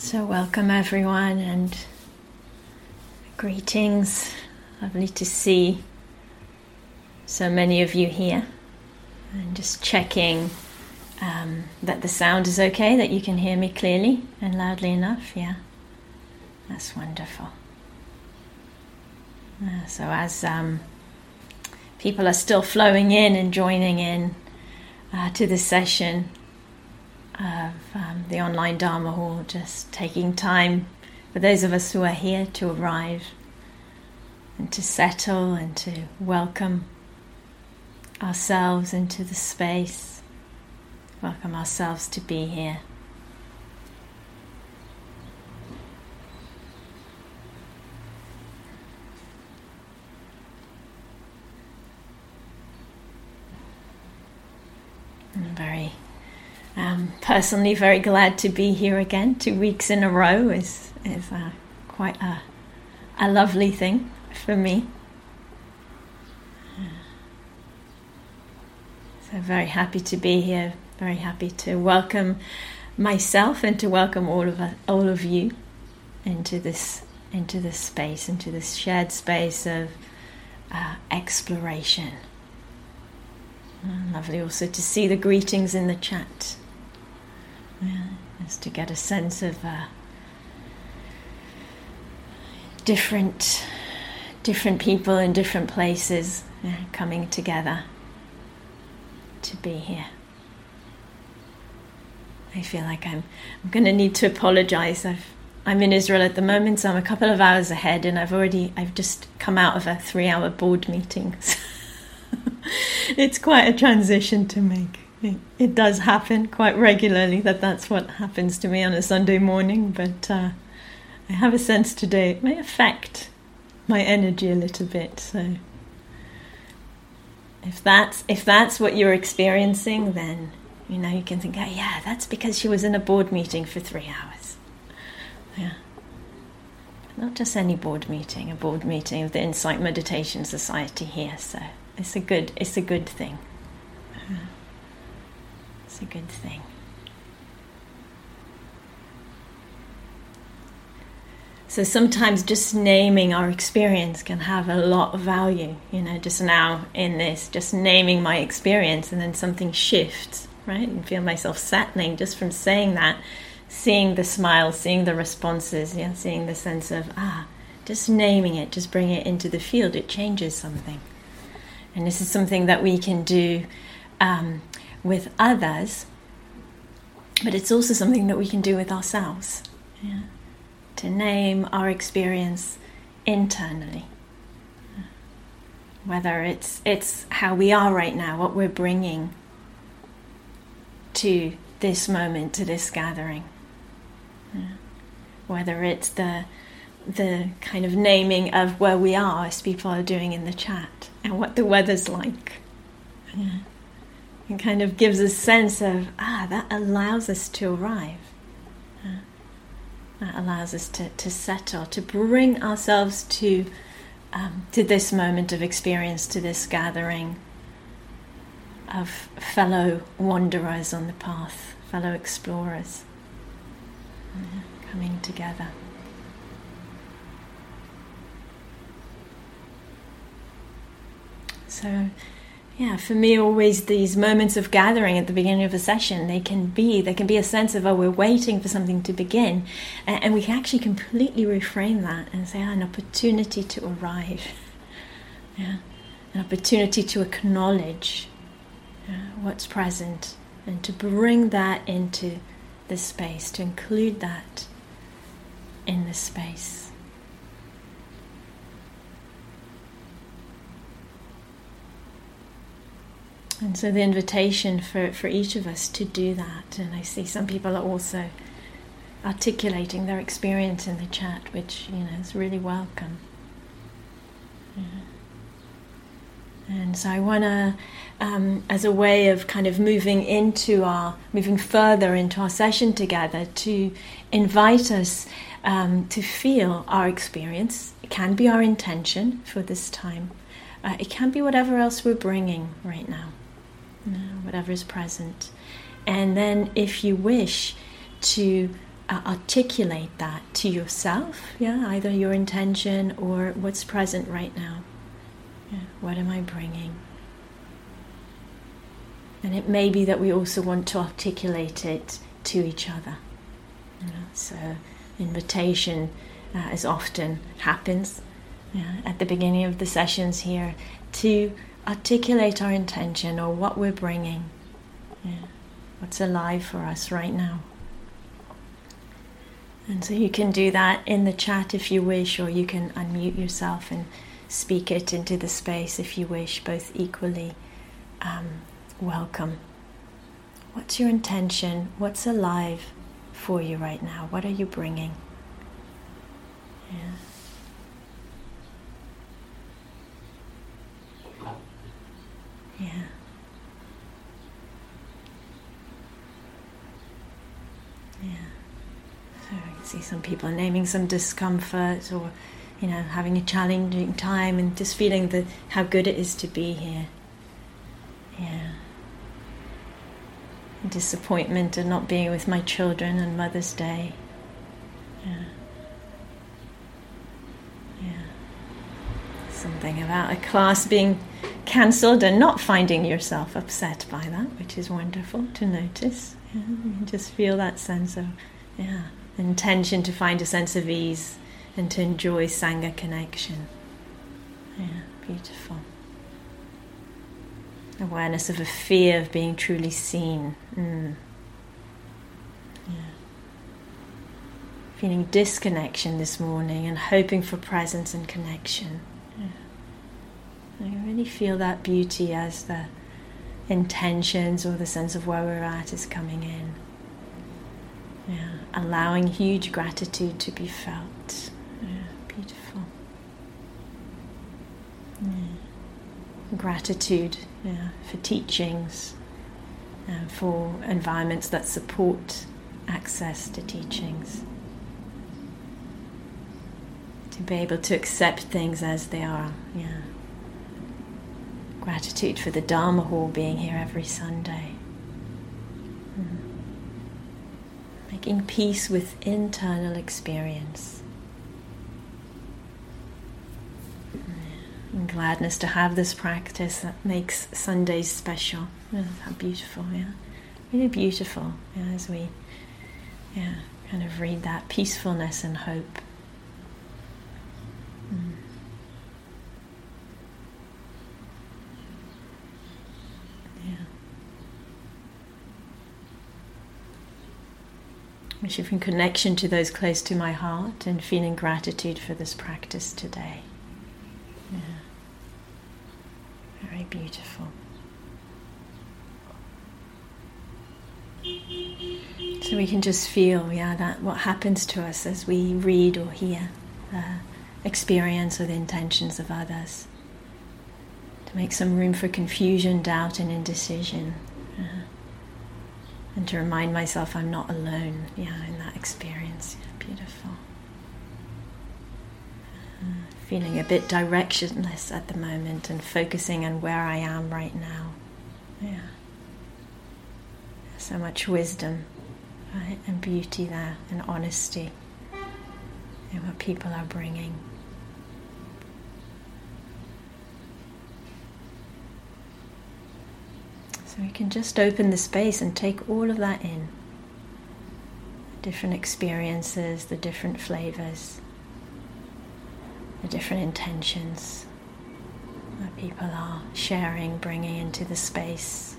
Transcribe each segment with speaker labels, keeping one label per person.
Speaker 1: So, welcome everyone and greetings. Lovely to see so many of you here. And just checking um, that the sound is okay, that you can hear me clearly and loudly enough. Yeah, that's wonderful. Uh, so, as um, people are still flowing in and joining in uh, to the session, of um, the online Dharma Hall, just taking time for those of us who are here to arrive and to settle and to welcome ourselves into the space, welcome ourselves to be here. Very um, personally, very glad to be here again. Two weeks in a row is is uh, quite a a lovely thing for me. So very happy to be here. Very happy to welcome myself and to welcome all of all of you into this into this space, into this shared space of uh, exploration. lovely also to see the greetings in the chat. Just to get a sense of uh, different different people in different places yeah, coming together to be here. I feel like I'm I'm going to need to apologize. I've I'm in Israel at the moment, so I'm a couple of hours ahead, and I've already I've just come out of a three-hour board meeting. it's quite a transition to make it, does happen quite regularly that that's what happens to me on a Sunday morning, but uh, I have a sense today it may affect my energy a little bit. So if that's if that's what you're experiencing, then you know you can think, oh yeah, that's because she was in a board meeting for three hours. Yeah. Not just any board meeting, a board meeting of the Insight Meditation Society here. So it's a good it's a good thing. A good thing. So sometimes just naming our experience can have a lot of value. You know, just now in this, just naming my experience and then something shifts, right? And feel myself settling just from saying that, seeing the smile, seeing the responses, yeah, seeing the sense of, ah, just naming it, just bring it into the field, it changes something. And this is something that we can do um, with others, but it's also something that we can do with ourselves. Yeah? To name our experience internally. Whether it's it's how we are right now, what we're bringing to this moment, to this gathering. Yeah? Whether it's the the kind of naming of where we are, as people are doing in the chat, and what the weather's like. Yeah and kind of gives a sense of ah that allows us to arrive. That allows us to, to settle to bring ourselves to um, to this moment of experience to this gathering of fellow wanderers on the path fellow explorers coming together. So yeah, for me, always these moments of gathering at the beginning of a session, they can be, there can be a sense of, oh, we're waiting for something to begin. And, we can actually completely reframe that and say, oh, an opportunity to arrive. Yeah, an opportunity to acknowledge yeah, what's present and to bring that into the space, to include that in the space. And so the invitation for, for each of us to do that, and I see some people are also articulating their experience in the chat, which you know is really welcome. Yeah. And so I want to, um, as a way of kind of moving into our, moving further into our session together, to invite us um, to feel our experience. It can be our intention for this time. Uh, it can be whatever else we're bringing right now whatever is present. And then, if you wish to uh, articulate that to yourself, yeah, either your intention or what's present right now. Yeah, what am I bringing? And it may be that we also want to articulate it to each other. So, invitation, uh, as often happens yeah, at the beginning of the sessions here, to articulate our intention or what we're bringing. Yeah, what's alive for us right now. And so you can do that in the chat if you wish, or you can unmute yourself and speak it into the space if you wish, both equally um, welcome. What's your intention? What's alive for you right now? What are you bringing? Yeah. Yeah. So I can see some people naming some discomfort or, you know, having a challenging time and just feeling the how good it is to be here. Yeah. Disappointment of not being with my children on Mother's Day. Yeah. Yeah. Something about a class being cancelled and not finding yourself upset by that, which is wonderful to notice. Yeah, you just feel that sense of, yeah, intention to find a sense of ease and to enjoy Sangha connection. Yeah, beautiful. Awareness of a fear of being truly seen. Mm. Yeah. Feeling disconnection this morning and hoping for presence and connection. Yeah. I really feel that beauty as the intentions or the sense of where we're at is coming in. Yeah, allowing huge gratitude to be felt. Yeah, beautiful. Yeah. Gratitude yeah, for teachings, uh, for environments that support access to teachings. To be able to accept things as they are, yeah. Gratitude for the Dharma Hall being here every Sunday. Mm. Making peace with internal experience. And gladness to have this practice that makes Sundays special. Oh, how beautiful, yeah. Really beautiful, yeah, as we yeah, kind of read that peacefulness and hope. Mm. In connection to those close to my heart and feeling gratitude for this practice today. Yeah. Very beautiful. So we can just feel, yeah, that what happens to us as we read or hear the experience or the intentions of others. To make some room for confusion, doubt, and indecision and to remind myself I'm not alone, yeah, in that experience. Yeah, beautiful. Uh, feeling a bit directionless at the moment and focusing on where I am right now. Yeah. So much wisdom, right, and beauty there, and honesty in what people are bringing. We can just open the space and take all of that in. Different experiences, the different flavors, the different intentions that people are sharing, bringing into the space.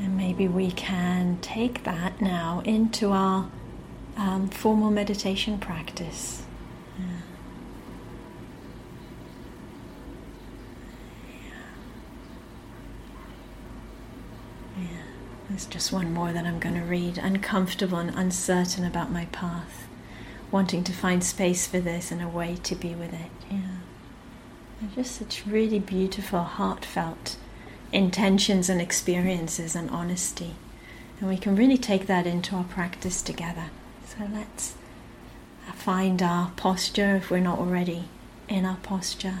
Speaker 1: And maybe we can take that now into our um, formal meditation practice. Yeah. There's just one more that I'm going to read. Uncomfortable and uncertain about my path, wanting to find space for this and a way to be with it. Yeah. just such really beautiful, heartfelt intentions and experiences and honesty. And we can really take that into our practice together. So let's find our posture if we're not already in our posture.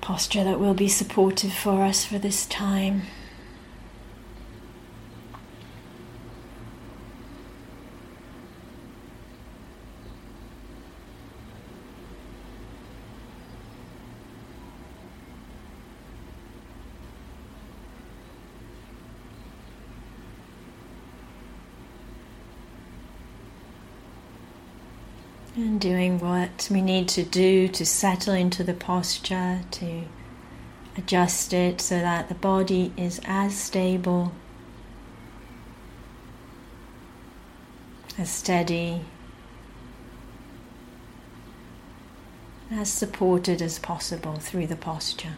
Speaker 1: Posture that will be supportive for us for this time. Doing what we need to do to settle into the posture, to adjust it so that the body is as stable, as steady, as supported as possible through the posture.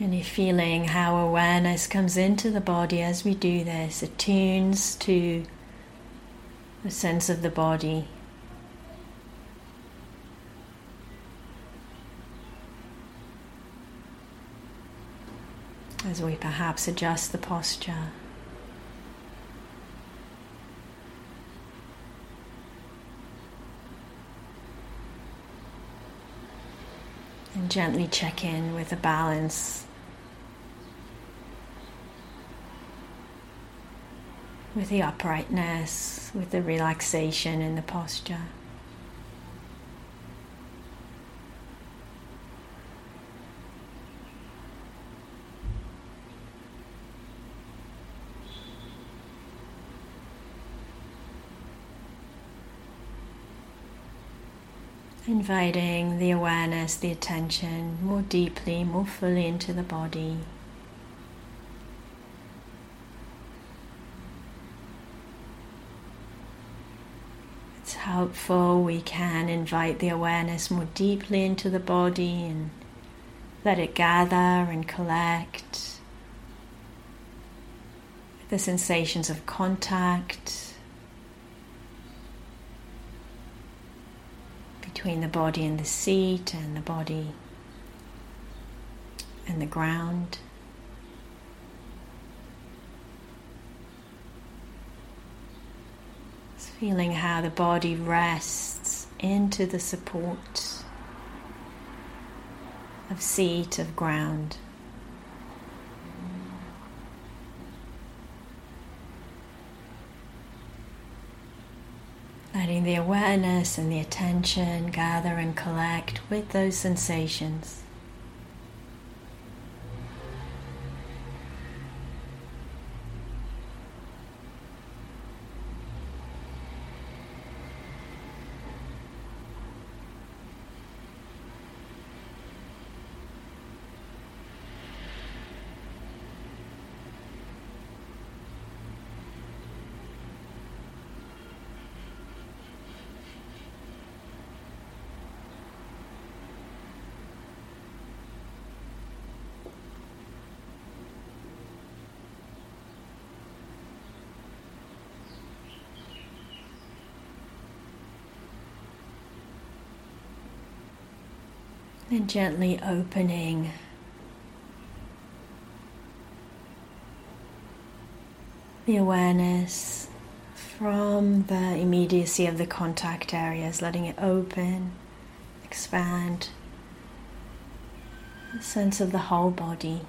Speaker 1: You're feeling how awareness comes into the body as we do this, attunes to the sense of the body. As we perhaps adjust the posture. And gently check in with the balance with the uprightness, with the relaxation in the posture. Inviting the awareness, the attention more deeply, more fully into the body. Helpful, we can invite the awareness more deeply into the body and let it gather and collect the sensations of contact between the body and the seat and the body and the ground. Feeling how the body rests into the support of seat, of ground. Letting the awareness and the attention gather and collect with those sensations. And gently opening the awareness from the immediacy of the contact areas, letting it open, expand, the sense of the whole body.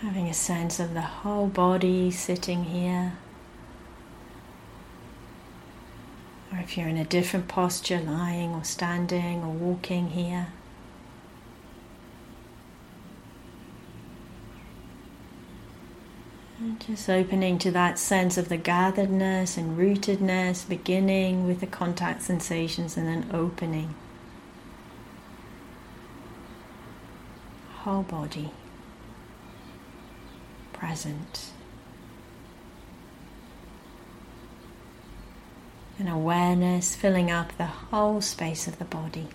Speaker 1: Having a sense of the whole body sitting here. Or if you're in a different posture, lying or standing or walking here. Just opening to that sense of the gatheredness and rootedness, beginning with the contact sensations and then opening. Whole body present. An awareness filling up the whole space of the body.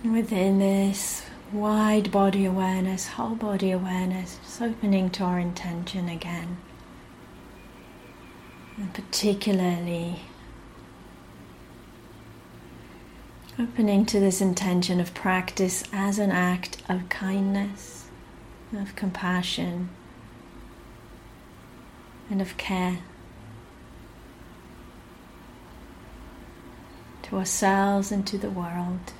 Speaker 1: And within this wide body awareness, whole body awareness, just opening to our intention again. And particularly opening to this intention of practice as an act of kindness, of compassion, and of care. To ourselves and to the world.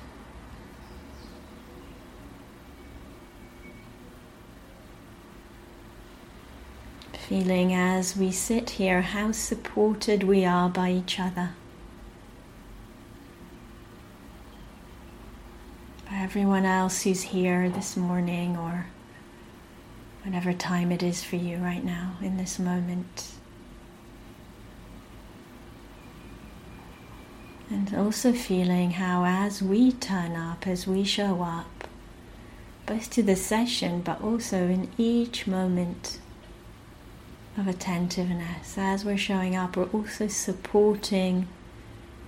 Speaker 1: Feeling as we sit here how supported we are by each other. By everyone else who's here this morning or whatever time it is for you right now in this moment. And also feeling how, as we turn up, as we show up, both to the session but also in each moment of attentiveness. As we're showing up, we're also supporting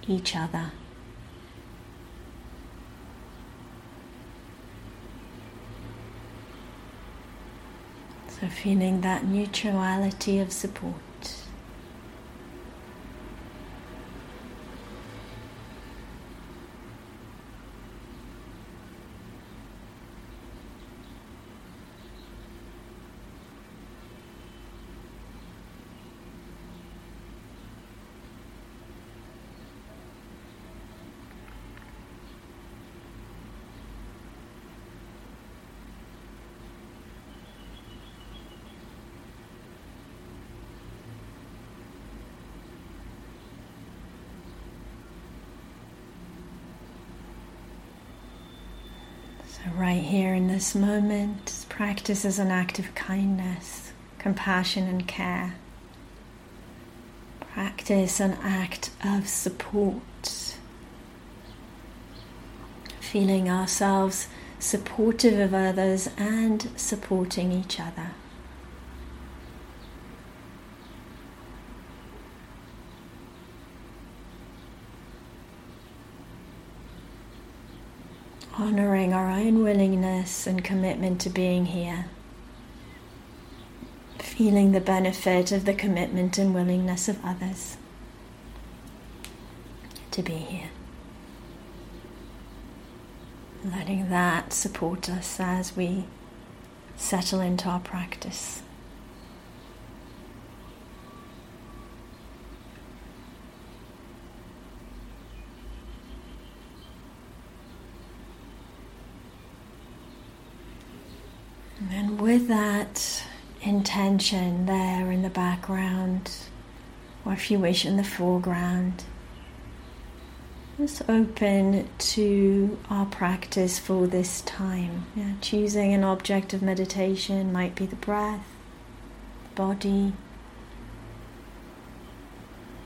Speaker 1: each other. So, feeling that mutuality of support. right here in this moment, practice as an act of kindness, compassion, and care. Practice an act of support. Feeling ourselves supportive of others and supporting each other. Honoring our own willingness and commitment to being here, feeling the benefit of the commitment and willingness of others to be here. Letting that support us as we settle into our practice. With that intention there in the background, or if you wish, in the foreground, just open to our practice for this time. Yeah, choosing an object of meditation might be the breath, the body,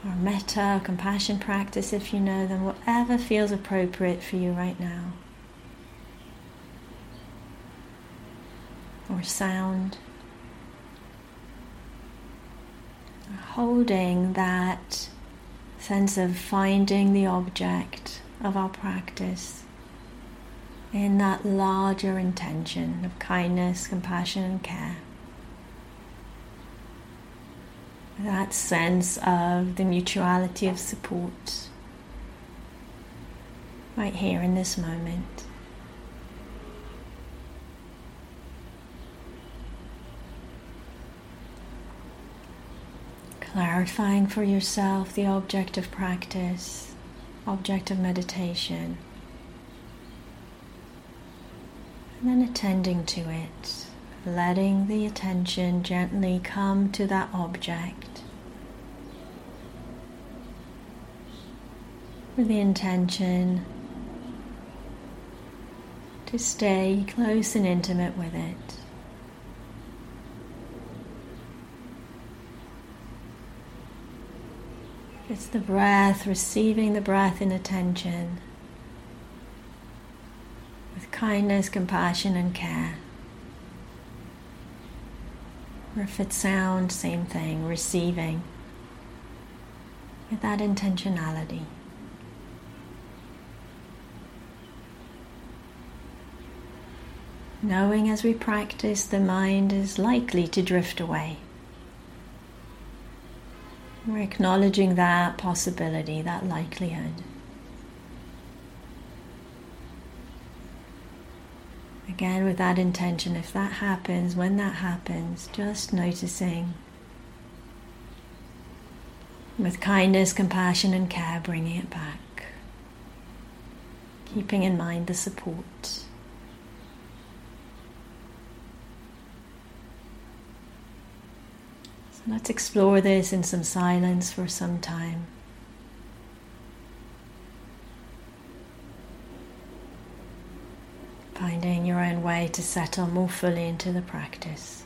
Speaker 1: or metta, compassion practice if you know them, whatever feels appropriate for you right now. Or sound. Holding that sense of finding the object of our practice in that larger intention of kindness, compassion, and care. That sense of the mutuality of support right here in this moment. Clarifying for yourself the object of practice, object of meditation, and then attending to it, letting the attention gently come to that object with the intention to stay close and intimate with it. It's the breath, receiving the breath in attention with kindness, compassion, and care. Or if it's sound, same thing, receiving with that intentionality. knowing as we practice the mind is likely to drift away. We're acknowledging that possibility, that likelihood. Again, with that intention, if that happens, when that happens, just noticing with kindness, compassion, and care, bringing it back. Keeping in mind the support. So let's explore this in some silence for some time. Finding your own way to settle more fully into the practice.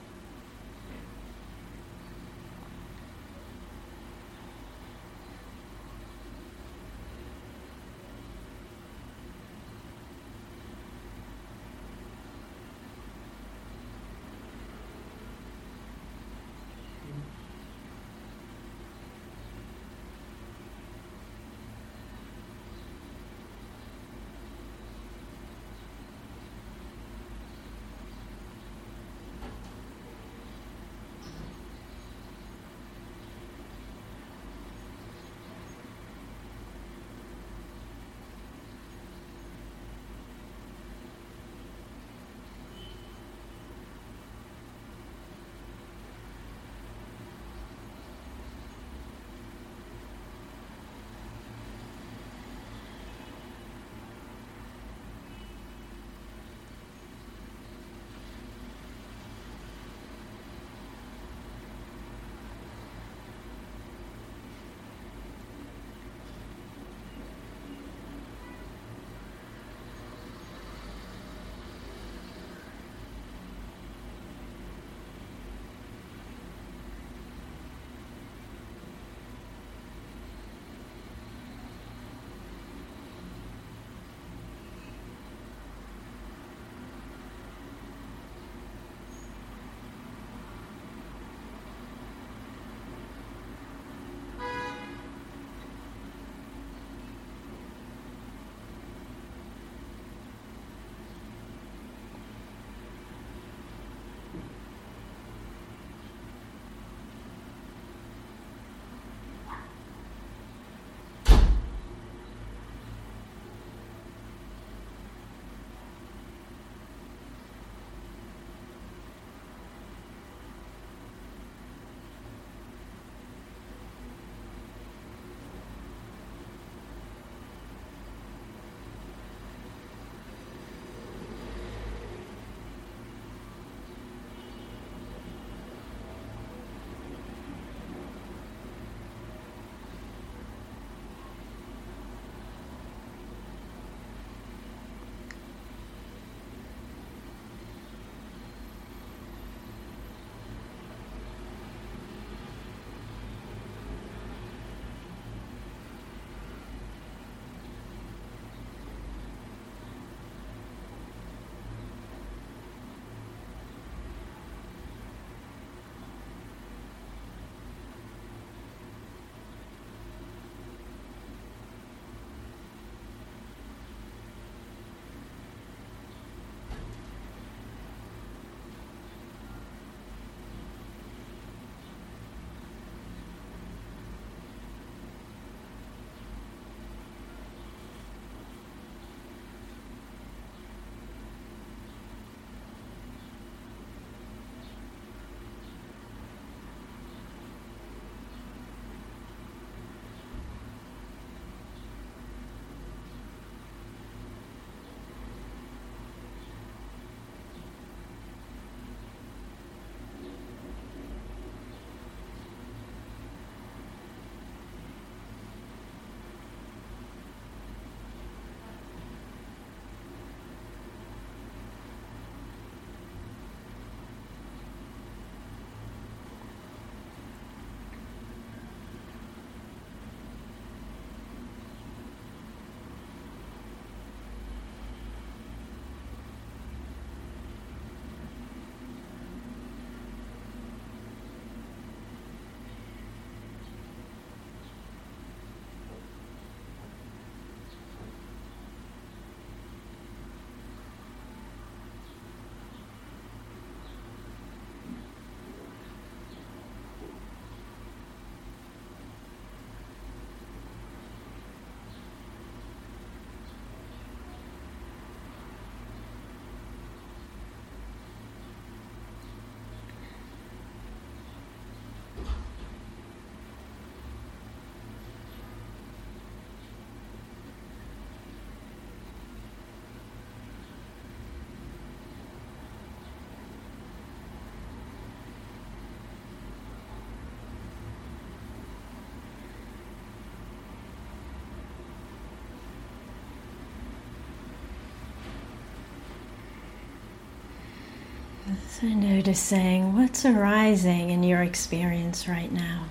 Speaker 1: So, noticing what's arising in your experience right now.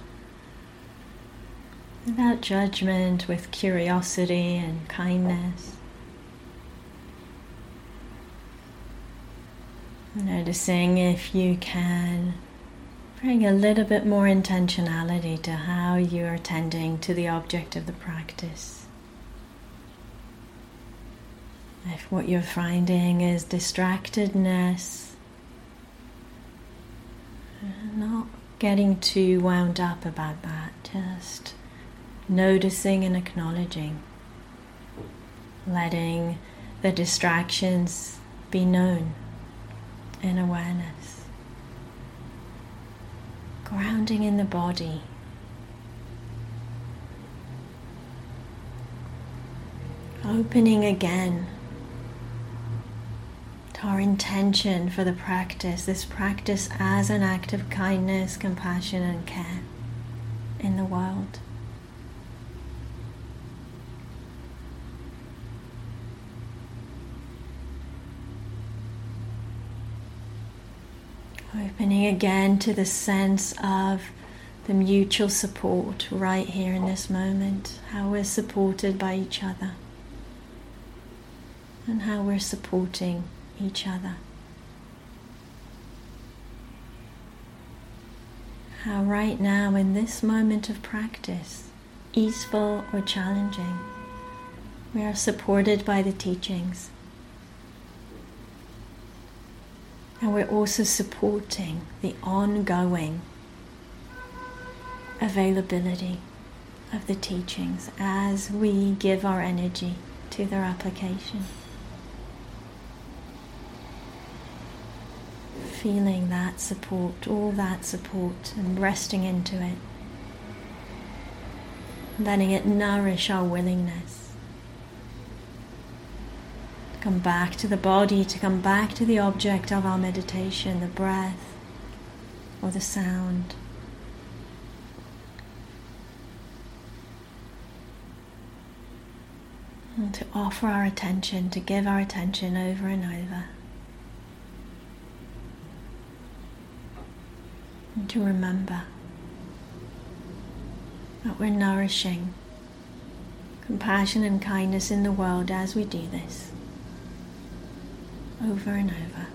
Speaker 1: Without judgment, with curiosity and kindness. Noticing if you can bring a little bit more intentionality to how you're attending to the object of the practice. If what you're finding is distractedness, not getting too wound up about that, just noticing and acknowledging, letting the distractions be known in awareness. Grounding in the body. Opening again our intention for the practice, this practice as an act of kindness, compassion, and care in the world. Opening again to the sense of the mutual support right here in this moment, how we're supported by each other, and how we're supporting each other. How, right now, in this moment of practice, easeful or challenging, we are supported by the teachings And we're also supporting the ongoing availability of the teachings as we give our energy to their application. Feeling that support, all that support, and resting into it. Letting it nourish our willingness come back to the body, to come back to the object of our meditation, the breath or the sound. And to offer our attention, to give our attention over and over. And to remember that we're nourishing compassion and kindness in the world as we do this over and over.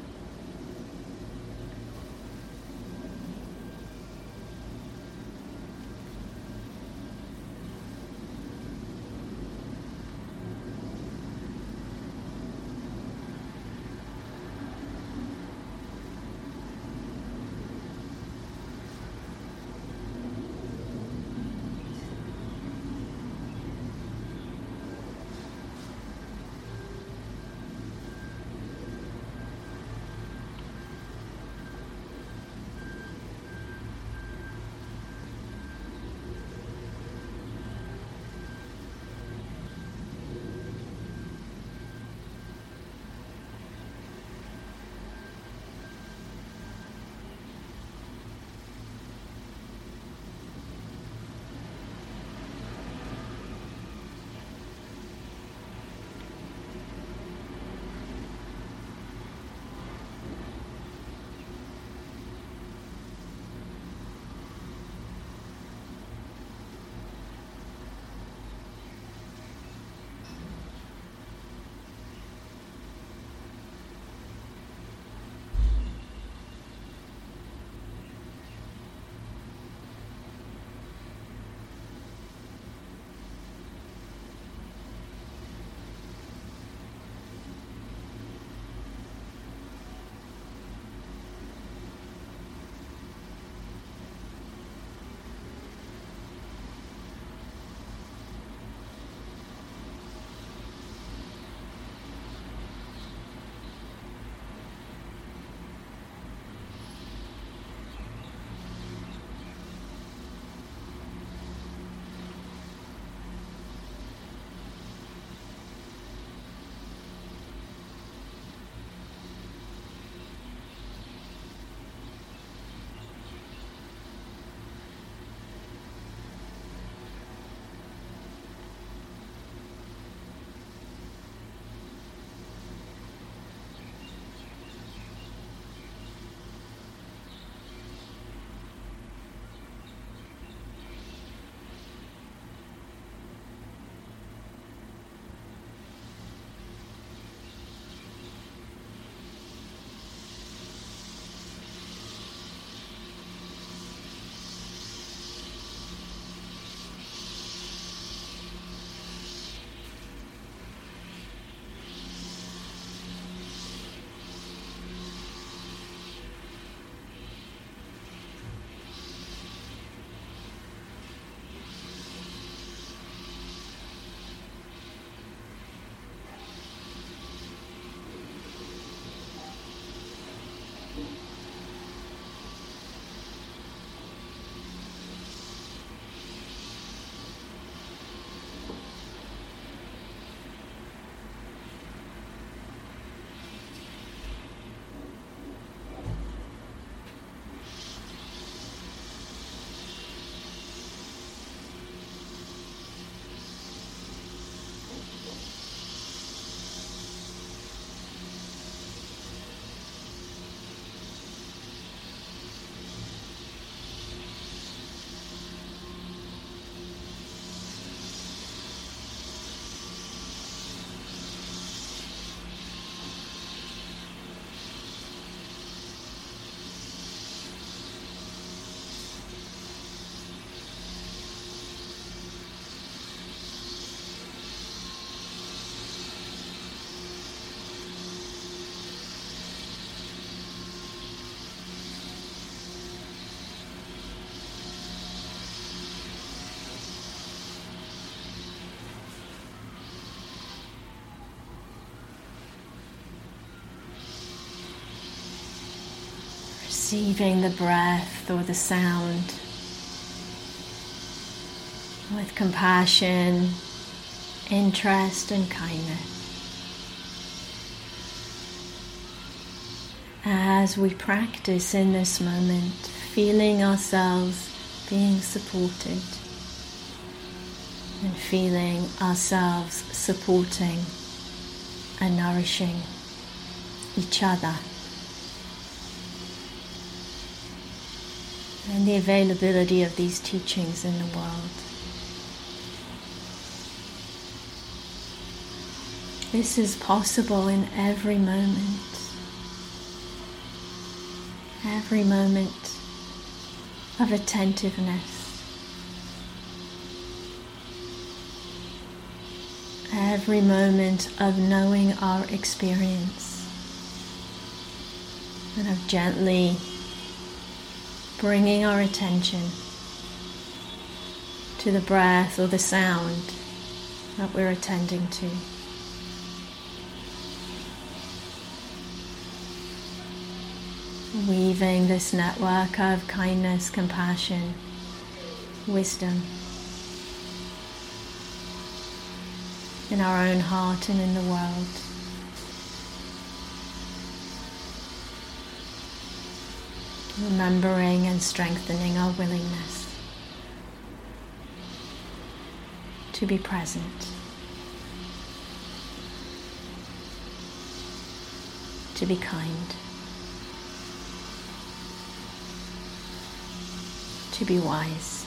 Speaker 1: Receiving the breath or the sound with compassion, interest, and kindness. As we practice in this moment, feeling ourselves being supported and feeling ourselves supporting and nourishing each other. And the availability of these teachings in the world. This is possible in every moment. Every moment of attentiveness. Every moment of knowing our experience and of gently bringing our attention to the breath or the sound that we're attending to. weaving this network of kindness, compassion, wisdom in our own heart and in the world. Remembering and strengthening our willingness to be present, to be kind. to be wise.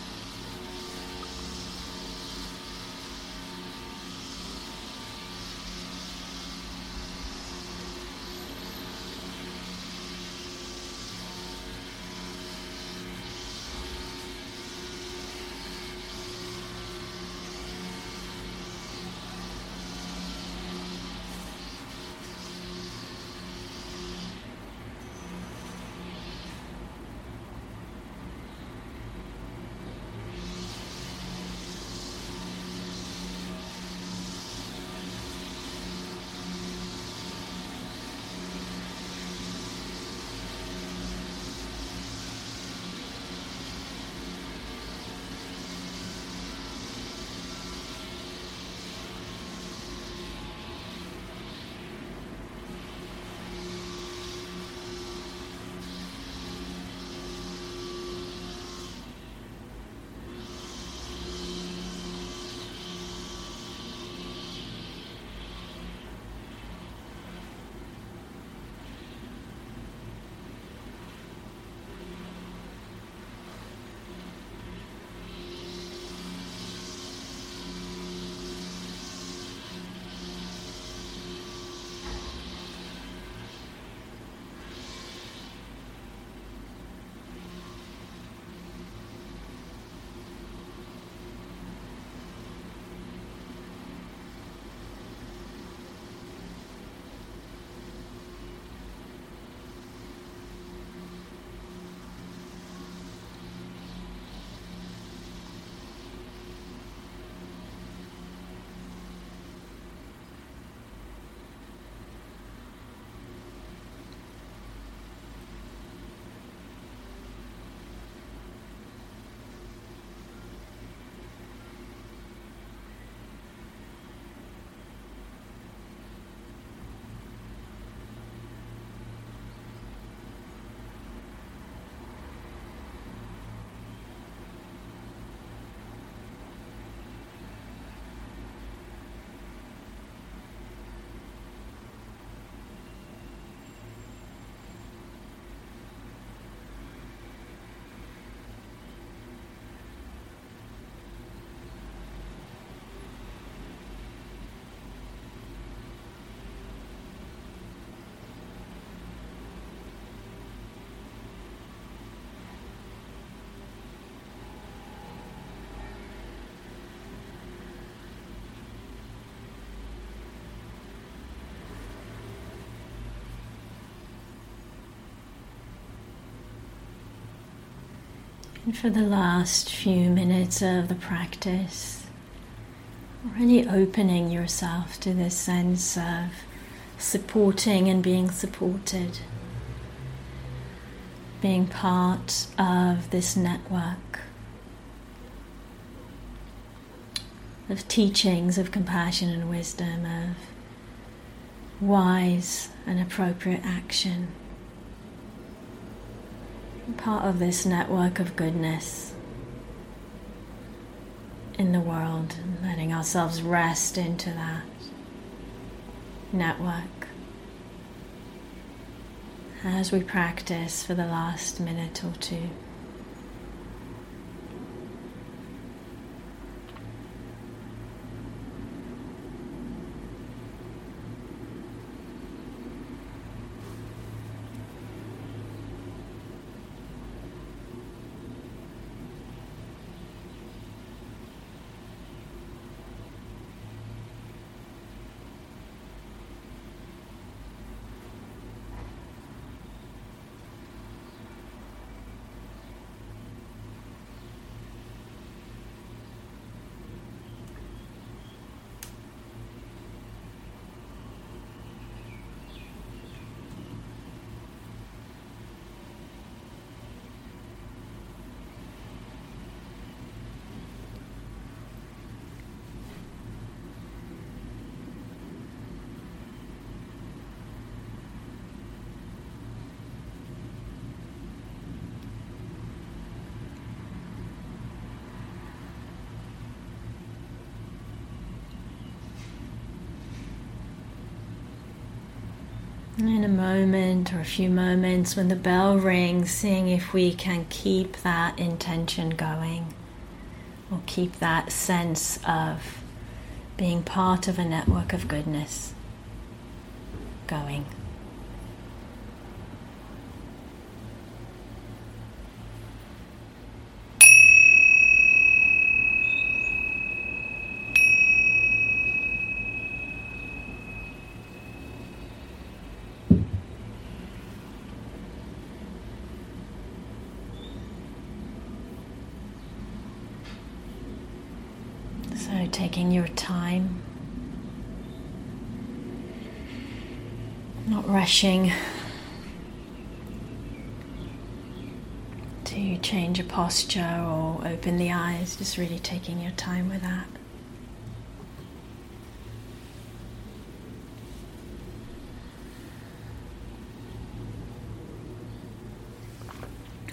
Speaker 1: And for the last few minutes of the practice, really opening yourself to this sense of supporting and being supported. being part of this network of teachings of compassion and wisdom, of wise and appropriate action. Part of this network of goodness in the world, letting ourselves rest into that network as we practice for the last minute or two. In a moment or a few moments, when the bell rings, seeing if we can keep that intention going or keep that sense of being part of a network of goodness going. So, taking your time, not rushing to change a posture or open the eyes, just really taking your time with that.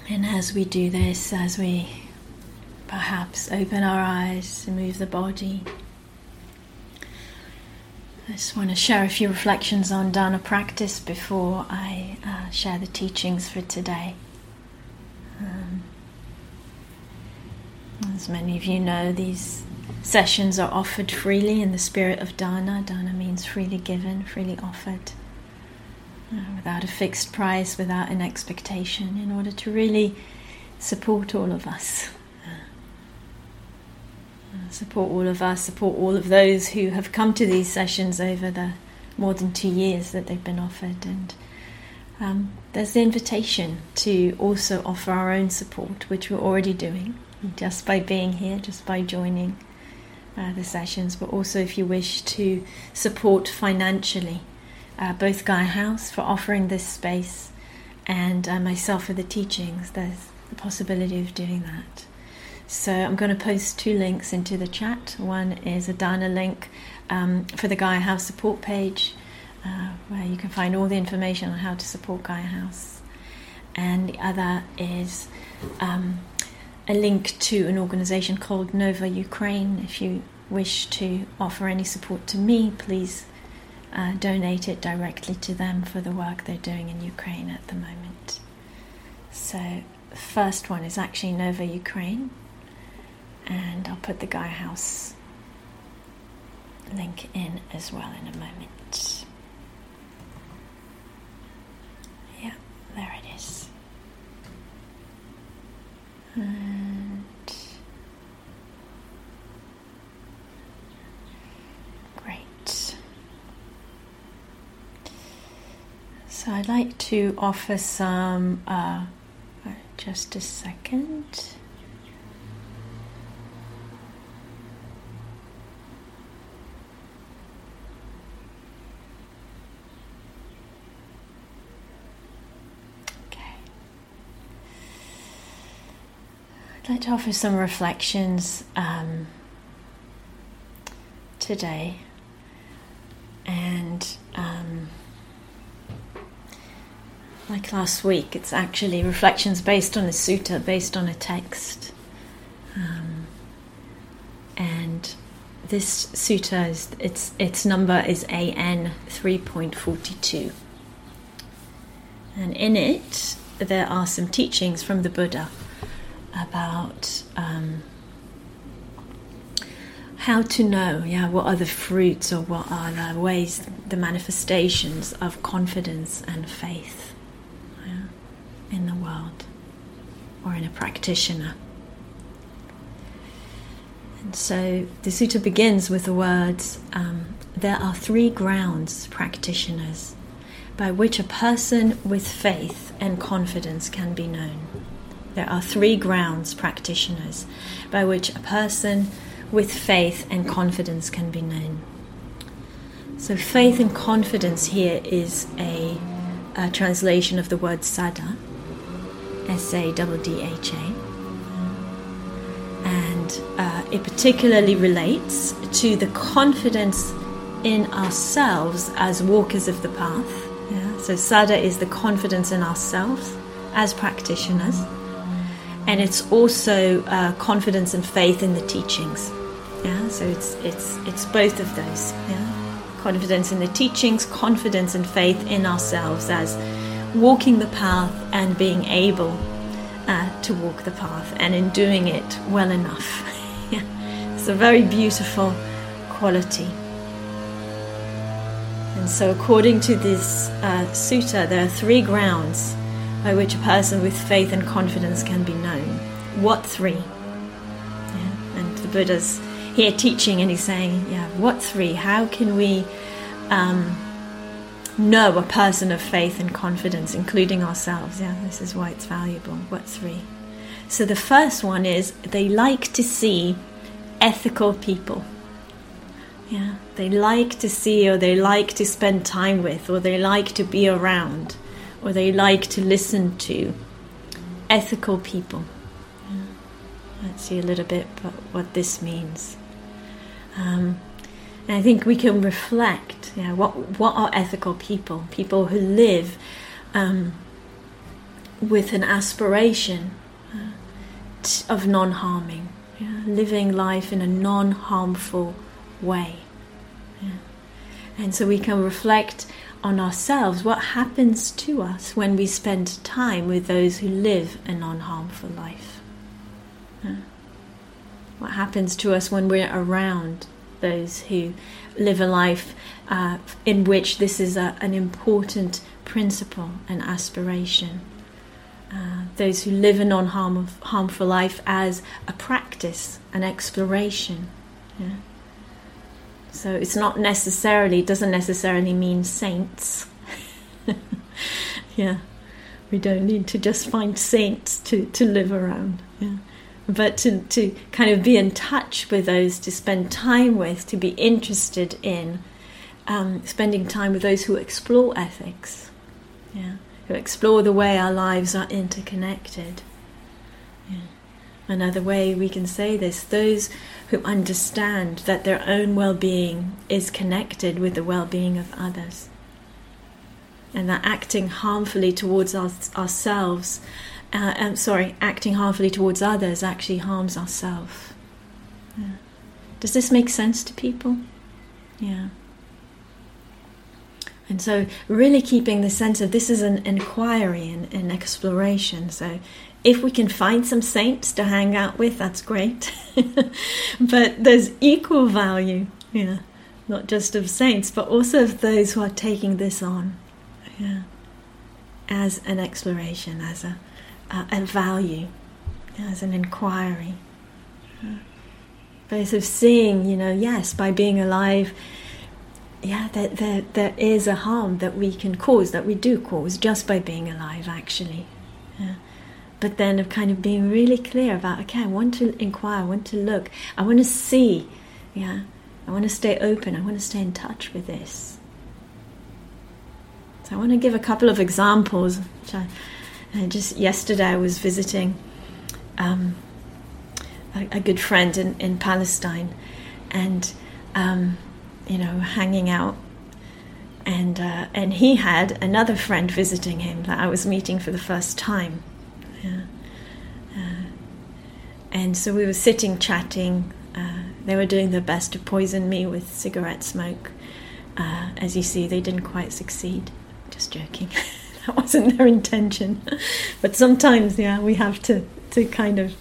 Speaker 1: And as we do this, as we Perhaps open our eyes and move the body. I just want to share a few reflections on dana practice before I uh, share the teachings for today. Um, as many of you know, these sessions are offered freely in the spirit of dana. Dana means freely given, freely offered, uh, without a fixed price, without an expectation, in order to really support all of us support all of us, support all of those who have come to these sessions over the more than two years that they've been offered. And um, there's the invitation to also offer our own support, which we're already doing just by being here, just by joining uh, the sessions. But also, if you wish to support financially, uh, both Gaia House for offering this space and uh, myself for the teachings, there's the possibility of doing that. So I'm going to post two links into the chat. One is a Dana link um, for the Gaia House support page, uh, where you can find all the information on how to support Gaia House. And the other is um, a link to an organization called Nova Ukraine. If you wish to offer any support to me, please uh, donate it directly to them for the work they're doing in Ukraine at the moment. So, the first one is actually Nova Ukraine and I'll put the Gaia House link in as well in a moment. Yeah, there it is. And great. So I'd like to offer some, uh, just a second. I'd like to offer some reflections um, today. And um, like last week, it's actually reflections based on a sutta, based on a text. Um, and this sutta is its its number is AN three point forty two, and in it there are some teachings from the Buddha about um, how to know, yeah, what are the fruits or what are the ways, the manifestations of confidence and faith yeah, in the world or in a practitioner. And so the sutta begins with the words um, There are three grounds, practitioners, by which a person with faith and confidence can be known. There are three grounds, practitioners, by which a person with faith and confidence can be known. So, faith and confidence here is a, a translation of the word saddha, S A D D H A. And uh, it particularly relates to the confidence in ourselves as walkers of the path. Yeah? So, saddha is the confidence in ourselves as practitioners and it's also uh, confidence and faith in the teachings. Yeah, so it's it's it's both of those. Yeah, confidence in the teachings, confidence and faith in ourselves as walking the path and being able uh, to walk the path, and in doing it well enough. yeah, it's a very beautiful quality. And so, according to this uh, sutta, there are three grounds by which a person with faith and confidence can be known. What three? Yeah. And the Buddha's here teaching and he's saying, yeah, what three? How can we um, know a person of faith and confidence, including ourselves? Yeah, this is why it's valuable. What three? So the first one is they like to see ethical people. Yeah, they like to see or they like to spend time with or they like to be around or they like to listen to ethical people. Let's see a little bit about what this means. Um, and I think we can reflect. Yeah, what what are ethical people? People who live um, with an aspiration uh, t- of non-harming, yeah, living life in a non-harmful way. Yeah. And so we can reflect on ourselves what happens to us when we spend time with those who live a non harmful life. What happens to us when we're around those who live a life uh, in which this is a, an important principle and aspiration? Uh, those who live a non harmful life as a practice, an exploration. Yeah? So it's not necessarily, doesn't necessarily mean saints. yeah, we don't need to just find saints to, to live around. Yeah. But to, to kind of be in touch with those, to spend time with, to be interested in um, spending time with those who explore ethics, yeah, who explore the way our lives are interconnected. Another way we can say this those who understand that their own well being is connected with the well being of others. And that acting harmfully towards ourselves, uh, um, sorry, acting harmfully towards others actually harms ourselves. Yeah. Does this make sense to people? Yeah. And so, really keeping the sense of this is an inquiry and an exploration. So, if we can find some saints to hang out with, that's great. but there's equal value, yeah, not just of saints, but also of those who are taking this on, yeah, as an exploration, as a, a, value, as an inquiry. Both of seeing, you know, yes, by being alive, yeah, there, there, there is a harm that we can cause, that we do cause, just by being alive, actually. But then of kind of being really clear about okay i want to inquire i want to look i want to see yeah i want to stay open i want to stay in touch with this so i want to give a couple of examples I, just yesterday i was visiting um, a, a good friend in, in Palestine, and um, you know, hanging out. And uh, and he had another friend visiting him that I was meeting for the first time. Yeah. Uh, and so we were sitting chatting. Uh, they were doing their best to poison me with cigarette smoke. Uh, as you see, they didn't quite succeed. Just joking. that wasn't their intention. but sometimes, yeah, we have to, to kind of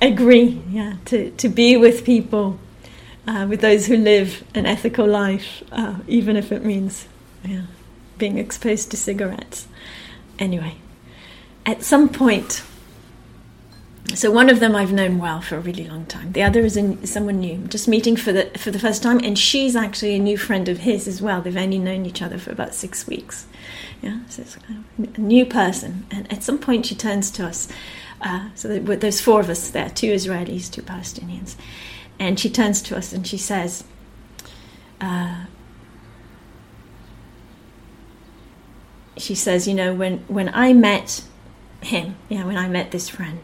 Speaker 1: agree, yeah, to, to be with people, uh, with those who live an ethical life, uh, even if it means yeah, being exposed to cigarettes. Anyway, at some point, so one of them I've known well for a really long time. The other is in, someone new, just meeting for the for the first time, and she's actually a new friend of his as well. They've only known each other for about six weeks. Yeah, so it's a new person, and at some point she turns to us. Uh, so there's four of us there, two Israelis, two Palestinians, and she turns to us and she says. Uh, she says, you know, when, when I met him, yeah, when I met this friend,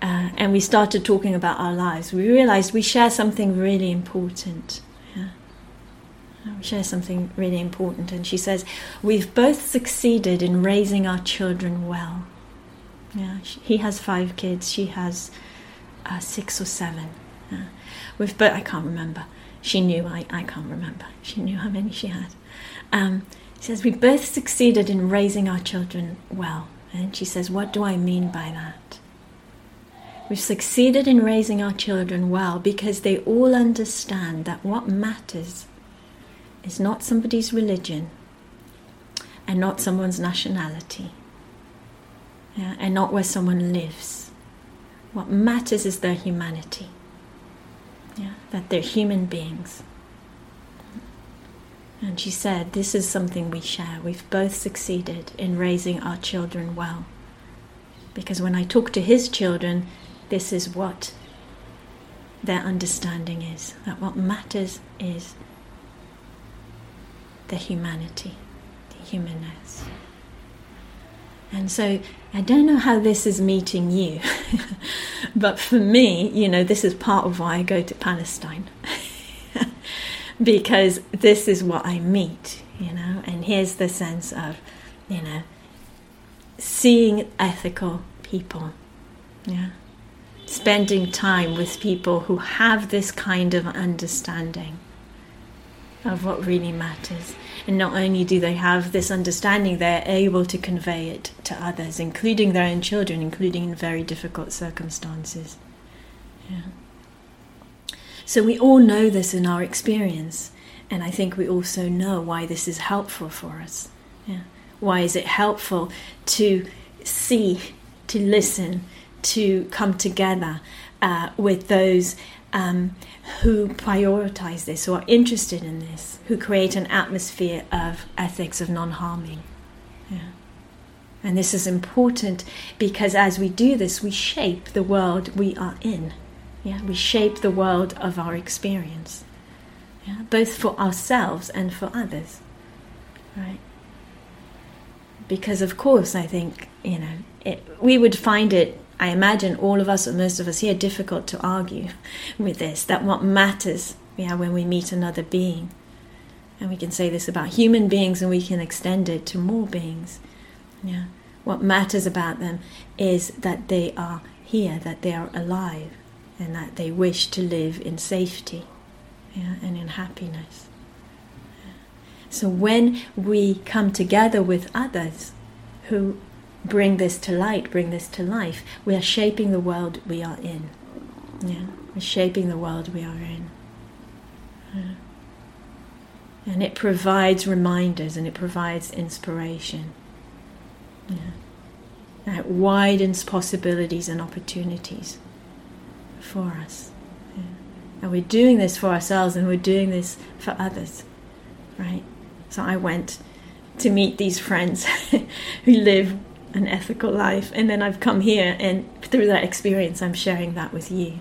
Speaker 1: uh, and we started talking about our lives, we realized we share something really important. Yeah? We share something really important. And she says, We've both succeeded in raising our children well. Yeah, she, he has five kids, she has uh, six or seven. Yeah. We've I can't remember. She knew, I, I can't remember. She knew how many she had. Um, she says, We both succeeded in raising our children well. And she says, What do I mean by that? We've succeeded in raising our children well because they all understand that what matters is not somebody's religion and not someone's nationality yeah, and not where someone lives. What matters is their humanity, yeah, that they're human beings. And she said, This is something we share. We've both succeeded in raising our children well. Because when I talk to his children, this is what their understanding is that what matters is the humanity, the humanness. And so I don't know how this is meeting you, but for me, you know, this is part of why I go to Palestine. because this is what I meet, you know, and here's the sense of, you know, seeing ethical people, yeah spending time with people who have this kind of understanding of what really matters. And not only do they have this understanding, they're able to convey it to others, including their own children, including in very difficult circumstances. Yeah. So we all know this in our experience, and I think we also know why this is helpful for us. Yeah. Why is it helpful to see, to listen, to come together uh, with those um, who prioritize this, who are interested in this, who create an atmosphere of ethics of non harming. Yeah. And this is important because as we do this, we shape the world we are in. Yeah? We shape the world of our experience, yeah? both for ourselves and for others. Right? Because, of course, I think, you know, it, we would find it I imagine all of us, or most of us here, difficult to argue with this that what matters yeah, when we meet another being. And we can say this about human beings and we can extend it to more beings. Yeah. What matters about them is that they are here, that they are alive, and that they wish to live in safety yeah, and in happiness. So when we come together with others who bring this to light, bring this to life, we are shaping the world we are in. Yeah, we're shaping the world we are in. Yeah. And it provides reminders and it provides inspiration. Yeah. It widens possibilities and opportunities for us. Yeah. And we're doing this for ourselves and we're doing this for others, right? So I went to meet these friends who live an ethical life. And then I've come here, and through that experience, I'm sharing that with you.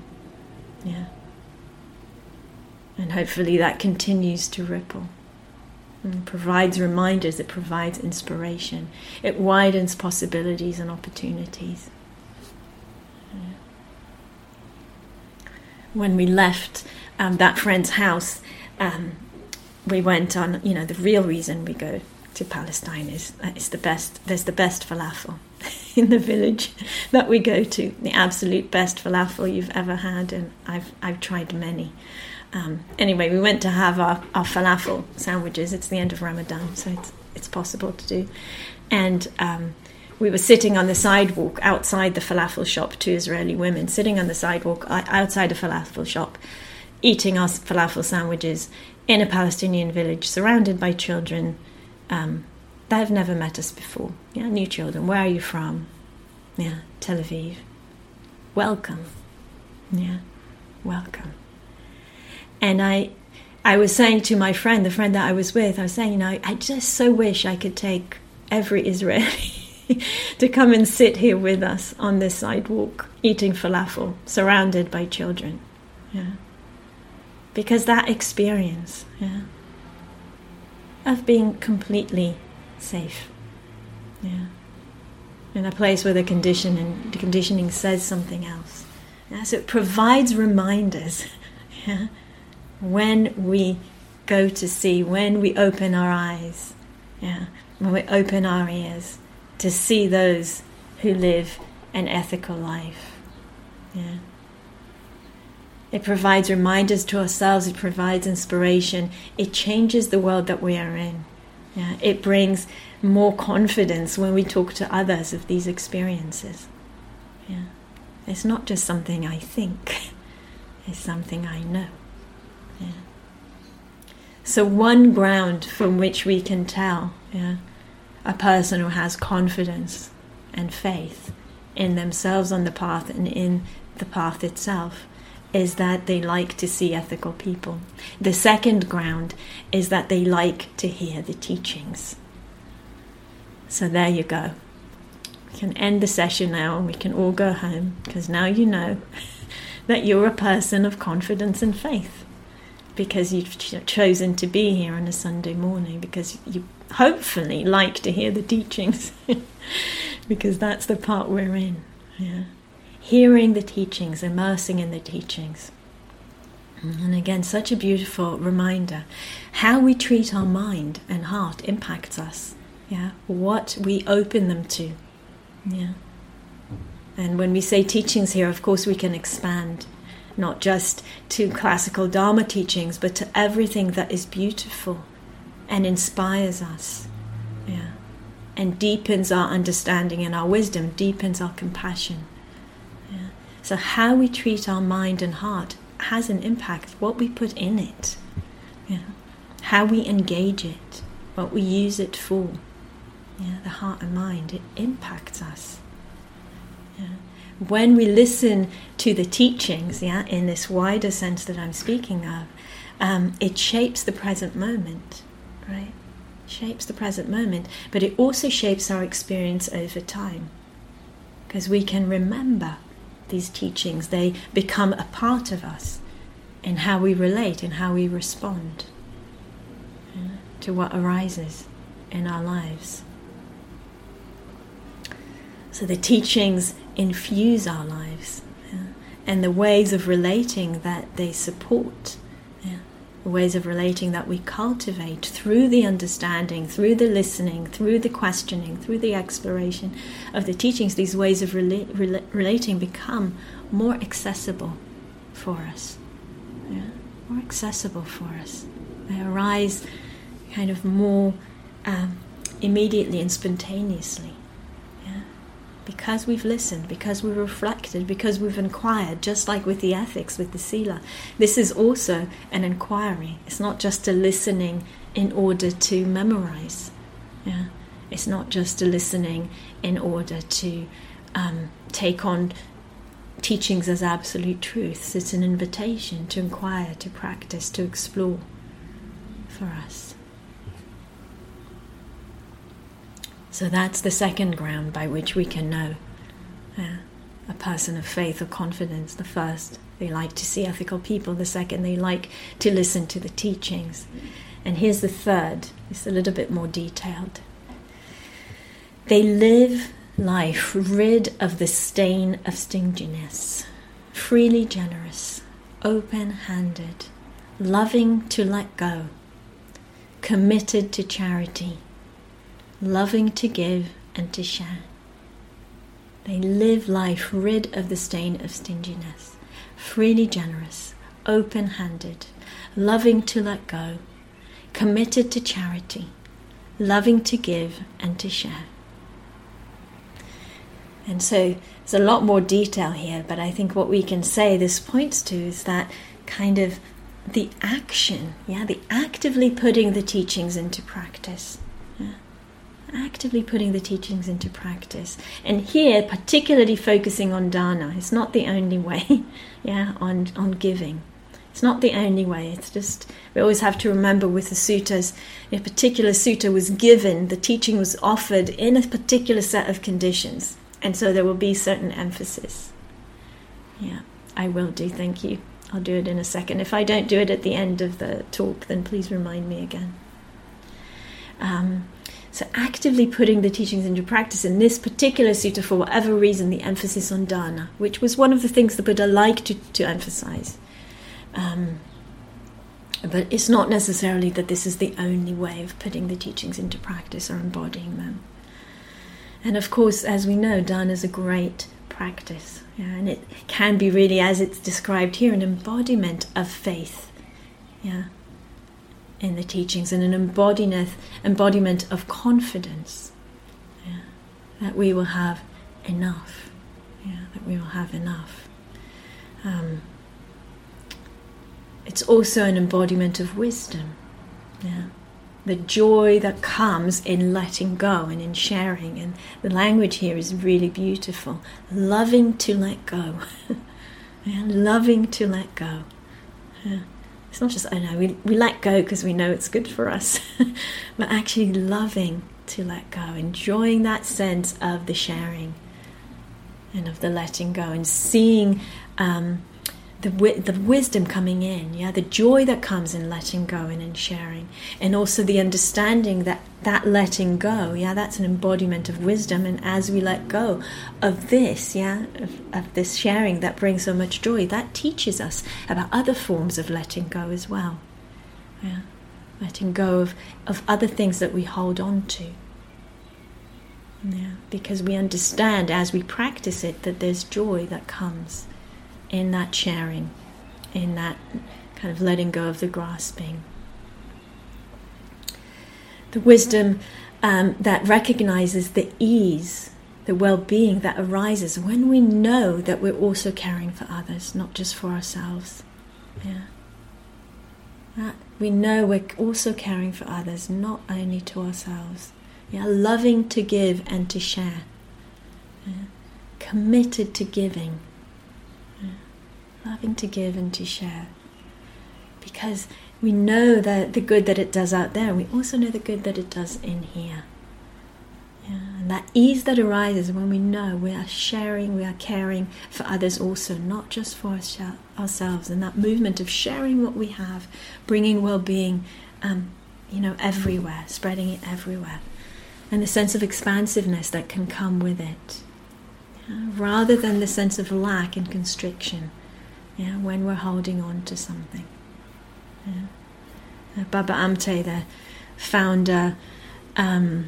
Speaker 1: Yeah. And hopefully that continues to ripple. And provides reminders, it provides inspiration, it widens possibilities and opportunities. When we left um, that friend's house, um, we went on. You know, the real reason we go to Palestine is uh, it's the best. There's the best falafel in the village that we go to. The absolute best falafel you've ever had, and I've I've tried many. Um, anyway, we went to have our, our falafel sandwiches. It's the end of Ramadan, so it's it's possible to do, and. Um, we were sitting on the sidewalk outside the falafel shop, two Israeli women sitting on the sidewalk outside a falafel shop, eating our falafel sandwiches in a Palestinian village, surrounded by children um, that have never met us before. Yeah, new children. Where are you from? Yeah, Tel Aviv. Welcome. Yeah, welcome. And I, I was saying to my friend, the friend that I was with, I was saying, you know, I just so wish I could take every Israeli to come and sit here with us on this sidewalk, eating falafel, surrounded by children. Yeah. Because that experience, yeah, of being completely safe, yeah, in a place where the conditioning, the conditioning says something else. Yeah? So it provides reminders, yeah, when we go to see, when we open our eyes, yeah, when we open our ears to see those who live an ethical life. Yeah. It provides reminders to ourselves, it provides inspiration, it changes the world that we are in. Yeah. It brings more confidence when we talk to others of these experiences. Yeah. It's not just something I think, it's something I know. Yeah. So, one ground from which we can tell yeah, a person who has confidence and faith in themselves on the path and in the path itself is that they like to see ethical people. The second ground is that they like to hear the teachings. So there you go. We can end the session now and we can all go home because now you know that you're a person of confidence and faith because you've chosen to be here on a Sunday morning because you hopefully like to hear the teachings because that's the part we're in. Yeah. Hearing the teachings, immersing in the teachings. Mm, and again, such a beautiful reminder. How we treat our mind and heart impacts us. Yeah. What we open them to. Yeah. And when we say teachings here, of course, we can expand not just to classical Dharma teachings, but to everything that is beautiful and inspires us. Yeah. And deepens our understanding and our wisdom, deepens our compassion. Yeah. So, how we treat our mind and heart has an impact, what we put in it, yeah. how we engage it, what we use it for. Yeah, the heart and mind, it impacts us. Yeah. When we listen to the teachings, yeah, in this wider sense that I'm speaking of, um, it shapes the present moment right? Shapes the present moment, but it also shapes our experience over time. Because we can remember these teachings, they become a part of us in how we relate and how we respond to what arises in our lives. So the teachings infuse our lives and the ways of relating that they support ways of relating that we cultivate through the understanding, through the listening, through the questioning, through the exploration of the teachings, these ways of rela- rela- relating become more accessible for us. Yeah? More accessible for us. They arise kind of more um, immediately and spontaneously because we've listened, because we've reflected, because we've inquired, just like with the ethics, with the Sila. This is also an inquiry. It's not just a listening in order to memorize. Yeah? It's not just a listening in order to um, take on teachings as absolute truths. It's an invitation to inquire, to practice, to explore for us. So that's the second ground by which we can know uh, a person of faith or confidence. The first, they like to see ethical people. The second, they like to listen to the teachings. And here's the third, it's a little bit more detailed. They live life rid of the stain of stinginess, freely generous, open handed, loving to let go, committed to charity, loving to give and to share. They live life rid of the stain of stinginess, freely generous, open handed, loving to let go, committed to charity, loving to give and to share. And so there's a lot more detail here, but I think what we can say this points to is that kind of the action, yeah, the actively putting the teachings into practice actively putting the teachings into practice. And here, particularly focusing on dana, it's not the only way, yeah, on, on giving. It's not the only way. It's just, we always have to remember with the suttas, a particular sutta was given, the teaching was offered in a particular set of conditions. And so there will be certain emphasis. Yeah, I will do, thank you. I'll do it in a second. If I don't do it at the end of the talk, then please remind me again. Um, so, actively putting the teachings into practice in this particular sutta, for whatever reason, the emphasis on dana, which was one of the things the Buddha liked to, to emphasize. Um, but it's not necessarily that this is the only way of putting the teachings into practice or embodying them. And of course, as we know, dana is a great practice. Yeah, and it can be really, as it's described here, an embodiment of faith. Yeah, in the teachings and an embodiment, embodiment of confidence yeah, that we will have enough. Yeah, that we will have enough. Um, it's also an embodiment of wisdom. Yeah. The joy that comes in letting go and in sharing. And the language here is really beautiful. Loving to let go. yeah, loving to let go. Yeah it's not just, oh no, we, we let go because we know it's good for us, but actually loving to let go, enjoying that sense of the sharing and of the letting go and seeing um, the, the wisdom coming in, yeah, the joy that comes in letting go and in sharing, and also the understanding that that letting go, yeah, that's an embodiment of wisdom. And as we let go of this, yeah, of, of this sharing that brings so much joy, that teaches us about other forms of letting go as well, yeah, letting go of, of other things that we hold on to. Yeah, because we understand as we practice it that there's joy that comes in that sharing, in that kind of letting go of the grasping. The wisdom um, that recognizes the ease, the well being that arises when we know that we're also caring for others, not just for ourselves. Yeah. That we know we're also caring for others, not only to ourselves. Yeah, loving to give and to share. Yeah. Committed to giving loving to give and to share. Because we know that the good that it does out there, we also know the good that it does in here. Yeah, and that ease that arises when we know we are sharing, we are caring for others also, not just for ourselves. And that movement of sharing what we have, bringing well-being, um, you know, everywhere, spreading it everywhere, and the sense of expansiveness that can come with it, yeah, rather than the sense of lack and constriction yeah, when we're holding on to something. Yeah. Uh, Baba Amte, the founder um,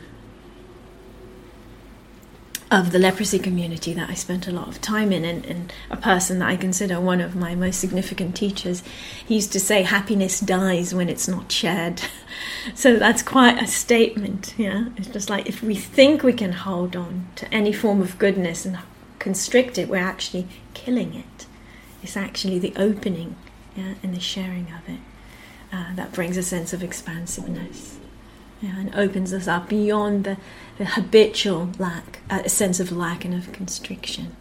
Speaker 1: of the leprosy community that I spent a lot of time in, and, and, a person that I consider one of my most significant teachers, he used to say, Happiness dies when it's not shared. so that's quite a statement, yeah. It's just like if we think we can hold on to any form of goodness and constrict it, we're actually killing it. It's actually the opening yeah, and the sharing of it uh, that brings a sense of expansiveness yeah, and opens us up beyond the, the habitual lack, uh, a sense of lack and of constriction.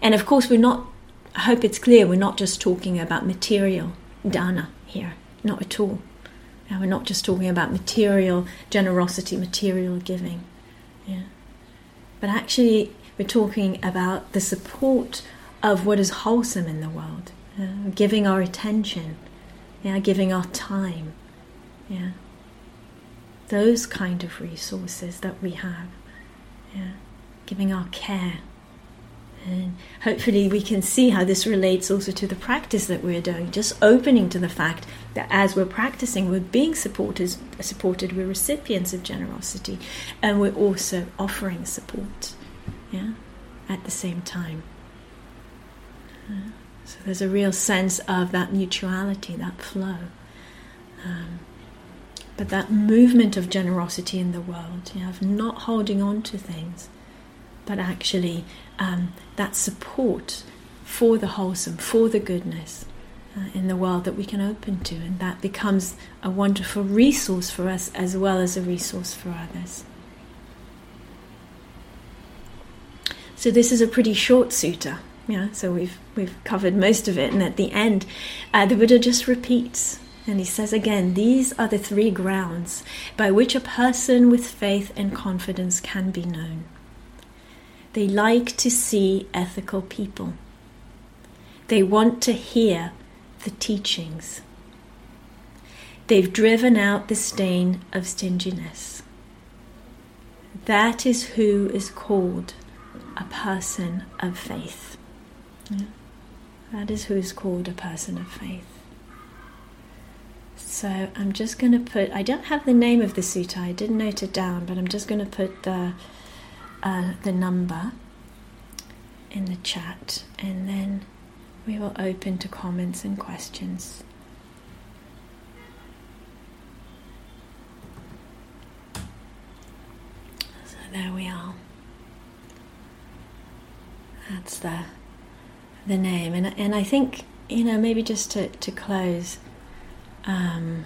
Speaker 1: And of course, we're not, I hope it's clear, we're not just talking about material dana here, not at all. Yeah, we're not just talking about material generosity, material giving. Yeah. But actually, we're talking about the support of what is wholesome in the world, giving our attention, yeah, giving our time, yeah. Those kind of resources that we have, yeah, giving our care, And hopefully, we can see how this relates also to the practice that we're doing, just opening to the fact that as we're practicing, we're being supported, supported we're recipients of generosity, and we're also offering support yeah, at the same time. So there's a real sense of that mutuality, that flow. Um, but that movement of generosity in the world, you know, of not holding on to things, but actually um, that support for the wholesome, for the goodness uh, in the world that we can open to, and that becomes a wonderful resource for us as well as a resource for others. So this is a pretty short sutta, yeah. So we've we've covered most of it, and at the end, uh, the Buddha just repeats. And he says again, these are the three grounds by which a person with faith and confidence can be known. They like to see ethical people. They want to hear the teachings. They've driven out the stain of stinginess. That is who is called a person of faith. Yeah. That is who is called a person of faith. So I'm just going to put, I don't have the name of the sutta, I didn't note it down, but I'm just going to put the uh, the number in the chat and then we will open to comments and questions. So there we are. That's the the name, and and I think you know maybe just to to close. Um,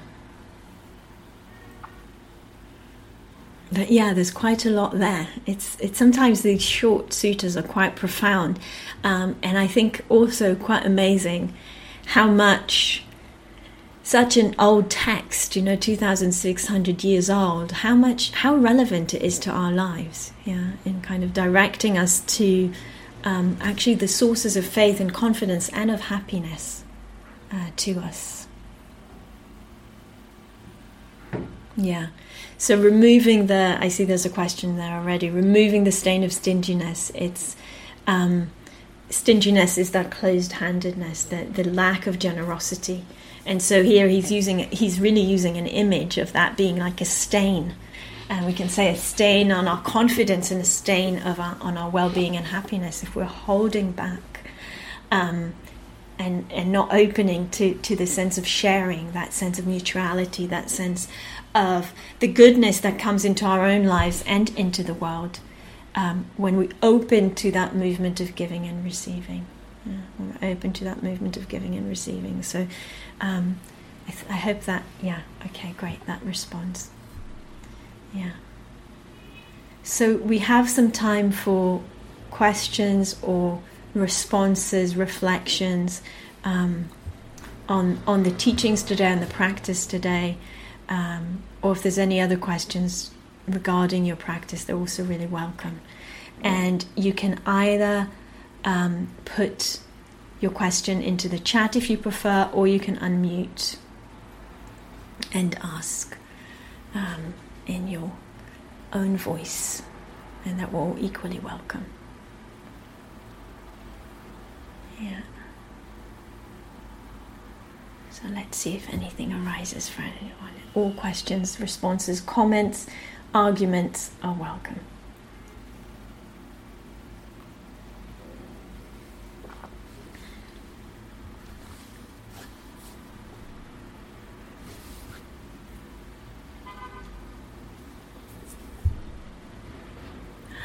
Speaker 1: but yeah, there's quite a lot there. It's it's sometimes these short suttas are quite profound, um, and I think also quite amazing how much such an old text, you know, two thousand six hundred years old, how much how relevant it is to our lives, yeah, in kind of directing us to um, actually the sources of faith and confidence and of happiness uh, to us. Yeah. So removing the, I see there's a question there already. Removing the stain of stinginess. It's um, stinginess is that closed-handedness, the the lack of generosity. And so here he's using, he's really using an image of that being like a stain. And we can say a stain on our confidence and a stain of our, on our well-being and happiness if we're holding back. Um, and, and not opening to, to the sense of sharing, that sense of mutuality, that sense of the goodness that comes into our own lives and into the world um, when we open to that movement of giving and receiving. Yeah, we're open to that movement of giving and receiving. So um, I, th- I hope that, yeah, okay, great, that responds. Yeah. So we have some time for questions or responses, reflections um, on on the teachings today and the practice today um, or if there's any other questions regarding your practice, they're also really welcome. And you can either um, put your question into the chat if you prefer, or you can unmute and ask um, in your own voice, and that we're all equally welcome. Yeah. So let's see if anything arises for anyone. All questions, responses, comments, arguments are welcome.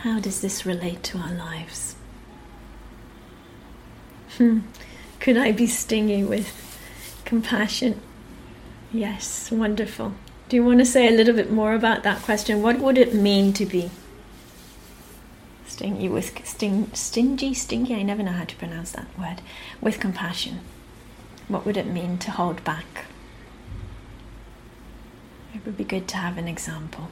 Speaker 1: How does this relate to our lives? Hmm. Could I be stingy with compassion? Yes, wonderful. Do you want to say a little bit more about that question? What would it mean to be stingy with sting, stingy, stingy? I never know how to pronounce that word. With compassion, what would it mean to hold back? It would be good to have an example.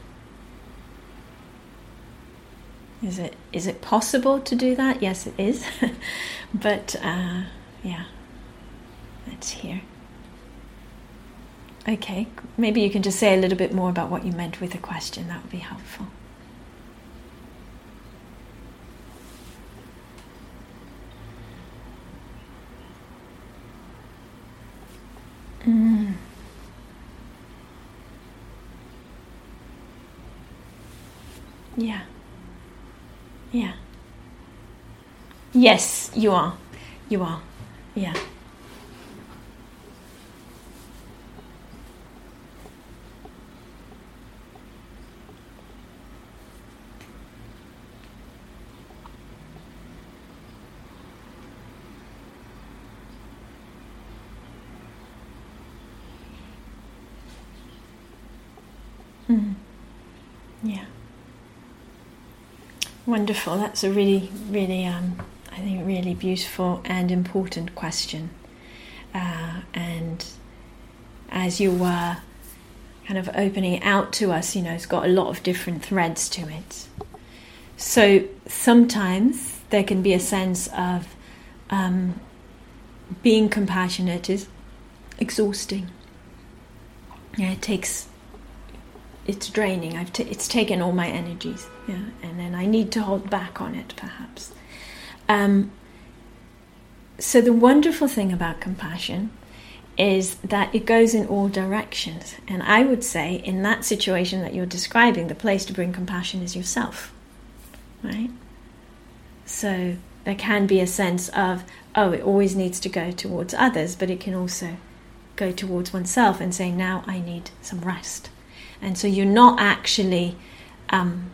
Speaker 1: Is it is it possible to do that? Yes, it is. but uh, yeah, it's here. Okay, maybe you can just say a little bit more about what you meant with the question. That would be helpful. Mm. Yeah. Yeah. Yes, you are. You are. Yeah. Mm. Yeah. Wonderful. That's a really, really, um, I think, really beautiful and important question. Uh, and as you were kind of opening out to us, you know, it's got a lot of different threads to it. So sometimes there can be a sense of um, being compassionate is exhausting. Yeah, it takes it's draining. I've t- it's taken all my energies, yeah, and then I need to hold back on it, perhaps. Um, so the wonderful thing about compassion is that it goes in all directions, and I would say in that situation that you're describing, the place to bring compassion is yourself, right? So there can be a sense of oh, it always needs to go towards others, but it can also go towards oneself and say now I need some rest and so you're not actually um,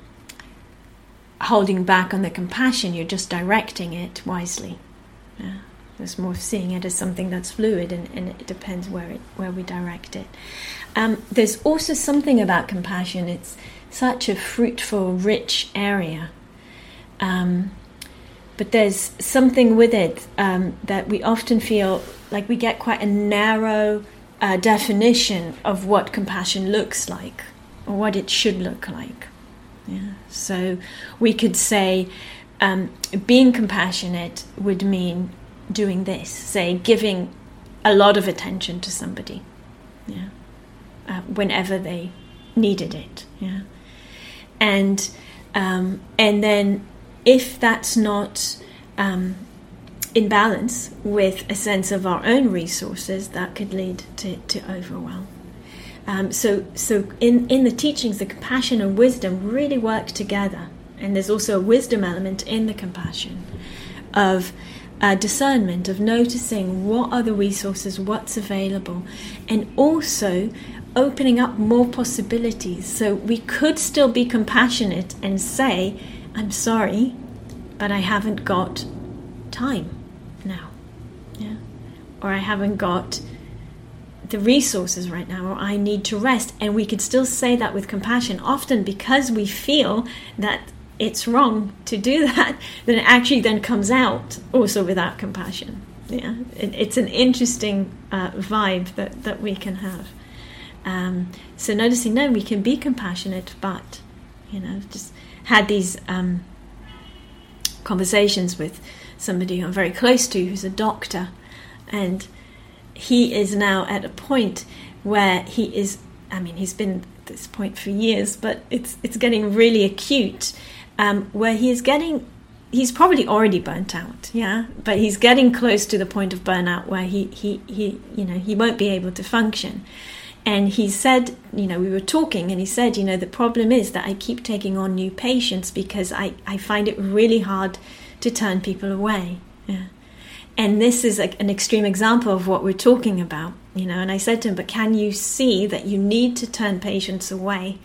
Speaker 1: holding back on the compassion, you're just directing it wisely. Yeah. There's more seeing it as something that's fluid and, and it depends where, it, where we direct it. Um, there's also something about compassion, it's such a fruitful, rich area. Um, but there's something with it um, that we often feel like we get quite a narrow uh, definition of what compassion looks like or what it should look like. Yeah. So we could say um, being compassionate would mean doing this, say giving a lot of attention to somebody, yeah, uh, whenever they needed it, yeah, and um, and then if that's not um, in balance with a sense of our own resources, that could lead to, to overwhelm. Um, so, so in, in the teachings, the compassion and wisdom really work together. And there's also a wisdom element in the compassion of uh, discernment, of noticing what are the resources, what's available, and also opening up more possibilities. So we could still be compassionate and say, I'm sorry, but I haven't got time. Yeah. Or I haven't got the resources right now, or I need to rest. And we could still say that with compassion, often because we feel that it's wrong to do that, then it actually then comes out also without compassion. Yeah, it, it's an interesting uh, vibe that, that we can have. Um, so noticing, no, we can be compassionate, but you know, just had these um, conversations with somebody I'm very close to who's a doctor, and he is now at a point where he is. I mean, he's been at this point for years, but it's it's getting really acute, um, where he is getting. He's probably already burnt out, yeah, but he's getting close to the point of burnout where he, he, he you know he won't be able to function. And he said, you know, we were talking, and he said, you know, the problem is that I keep taking on new patients because I, I find it really hard to turn people away. Yeah. And this is an extreme example of what we're talking about, you know. And I said to him, but can you see that you need to turn patients away?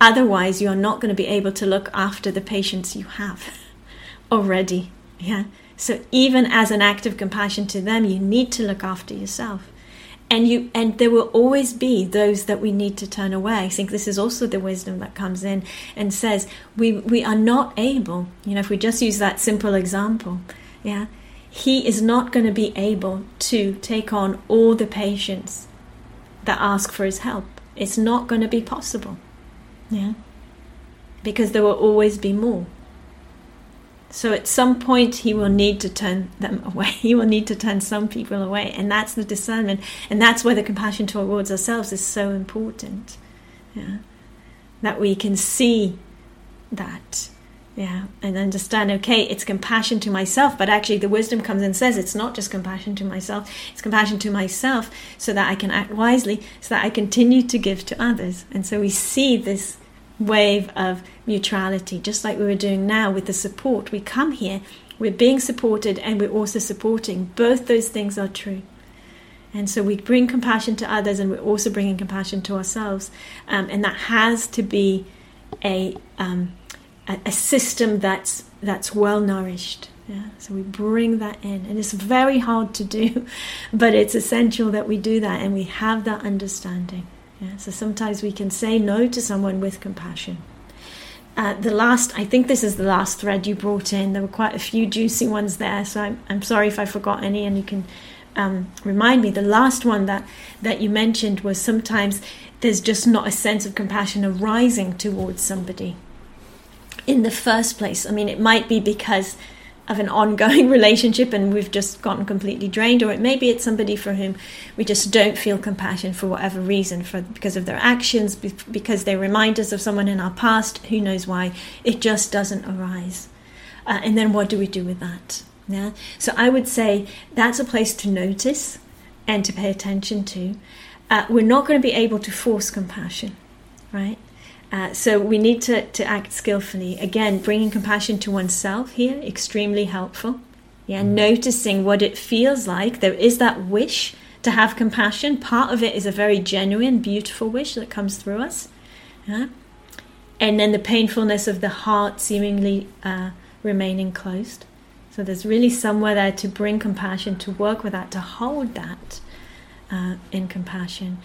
Speaker 1: Otherwise, you're not going to be able to look after the patients you have already. Yeah. So even as an act of compassion to them, you need to look after yourself and you and there will always be those that we need to turn away. I think this is also the wisdom that comes in and says we we are not able you know if we just use that simple example yeah he is not going to be able to take on all the patients that ask for his help. It's not going to be possible yeah because there will always be more so at some point, he will need to turn them away. He will need to turn some people away. And that's the discernment. And that's why the compassion towards ourselves is so important. Yeah. That we can see that. Yeah. And understand, okay, it's compassion to myself. But actually, the wisdom comes and says it's not just compassion to myself, it's compassion to myself so that I can act wisely, so that I continue to give to others. And so we see this wave of mutuality, just like we were doing now with the support. We come here, we're being supported, and we're also supporting. Both those things are true. And so we bring compassion to others, and we're also bringing compassion to ourselves. Um, and that has to be a, um, a, a system that's that's well nourished. Yeah, so we bring that in, and it's very hard to do, but it's essential that we do that and we have that understanding. Yeah, so sometimes we can say no to someone with compassion. Uh, the last, I think this is the last thread you brought in. There were quite a few juicy ones there, so I'm, I'm sorry if I forgot any, and you can um, remind me. The last one that that you mentioned was sometimes there's just not a sense of compassion arising towards somebody in the first place. I mean, it might be because of an ongoing relationship and we've just gotten completely drained or it maybe it's somebody for whom we just don't feel compassion for whatever reason for because of their actions because they remind us of someone in our past who knows why it just doesn't arise. Uh, and then what do we do with that? Yeah? So i would say that's a place to notice and to pay attention to. Uh, we're not going to be able to force compassion right uh, so we need to, to act skillfully. Again, bringing compassion to oneself here, extremely helpful. Yeah, mm-hmm. noticing what it feels like. There is that wish to have compassion. Part of it is a very genuine, beautiful wish that comes through us. Yeah? And then the painfulness of the heart seemingly uh, remaining closed. So there's really somewhere there to bring compassion, to work with that, to hold that uh, in compassion.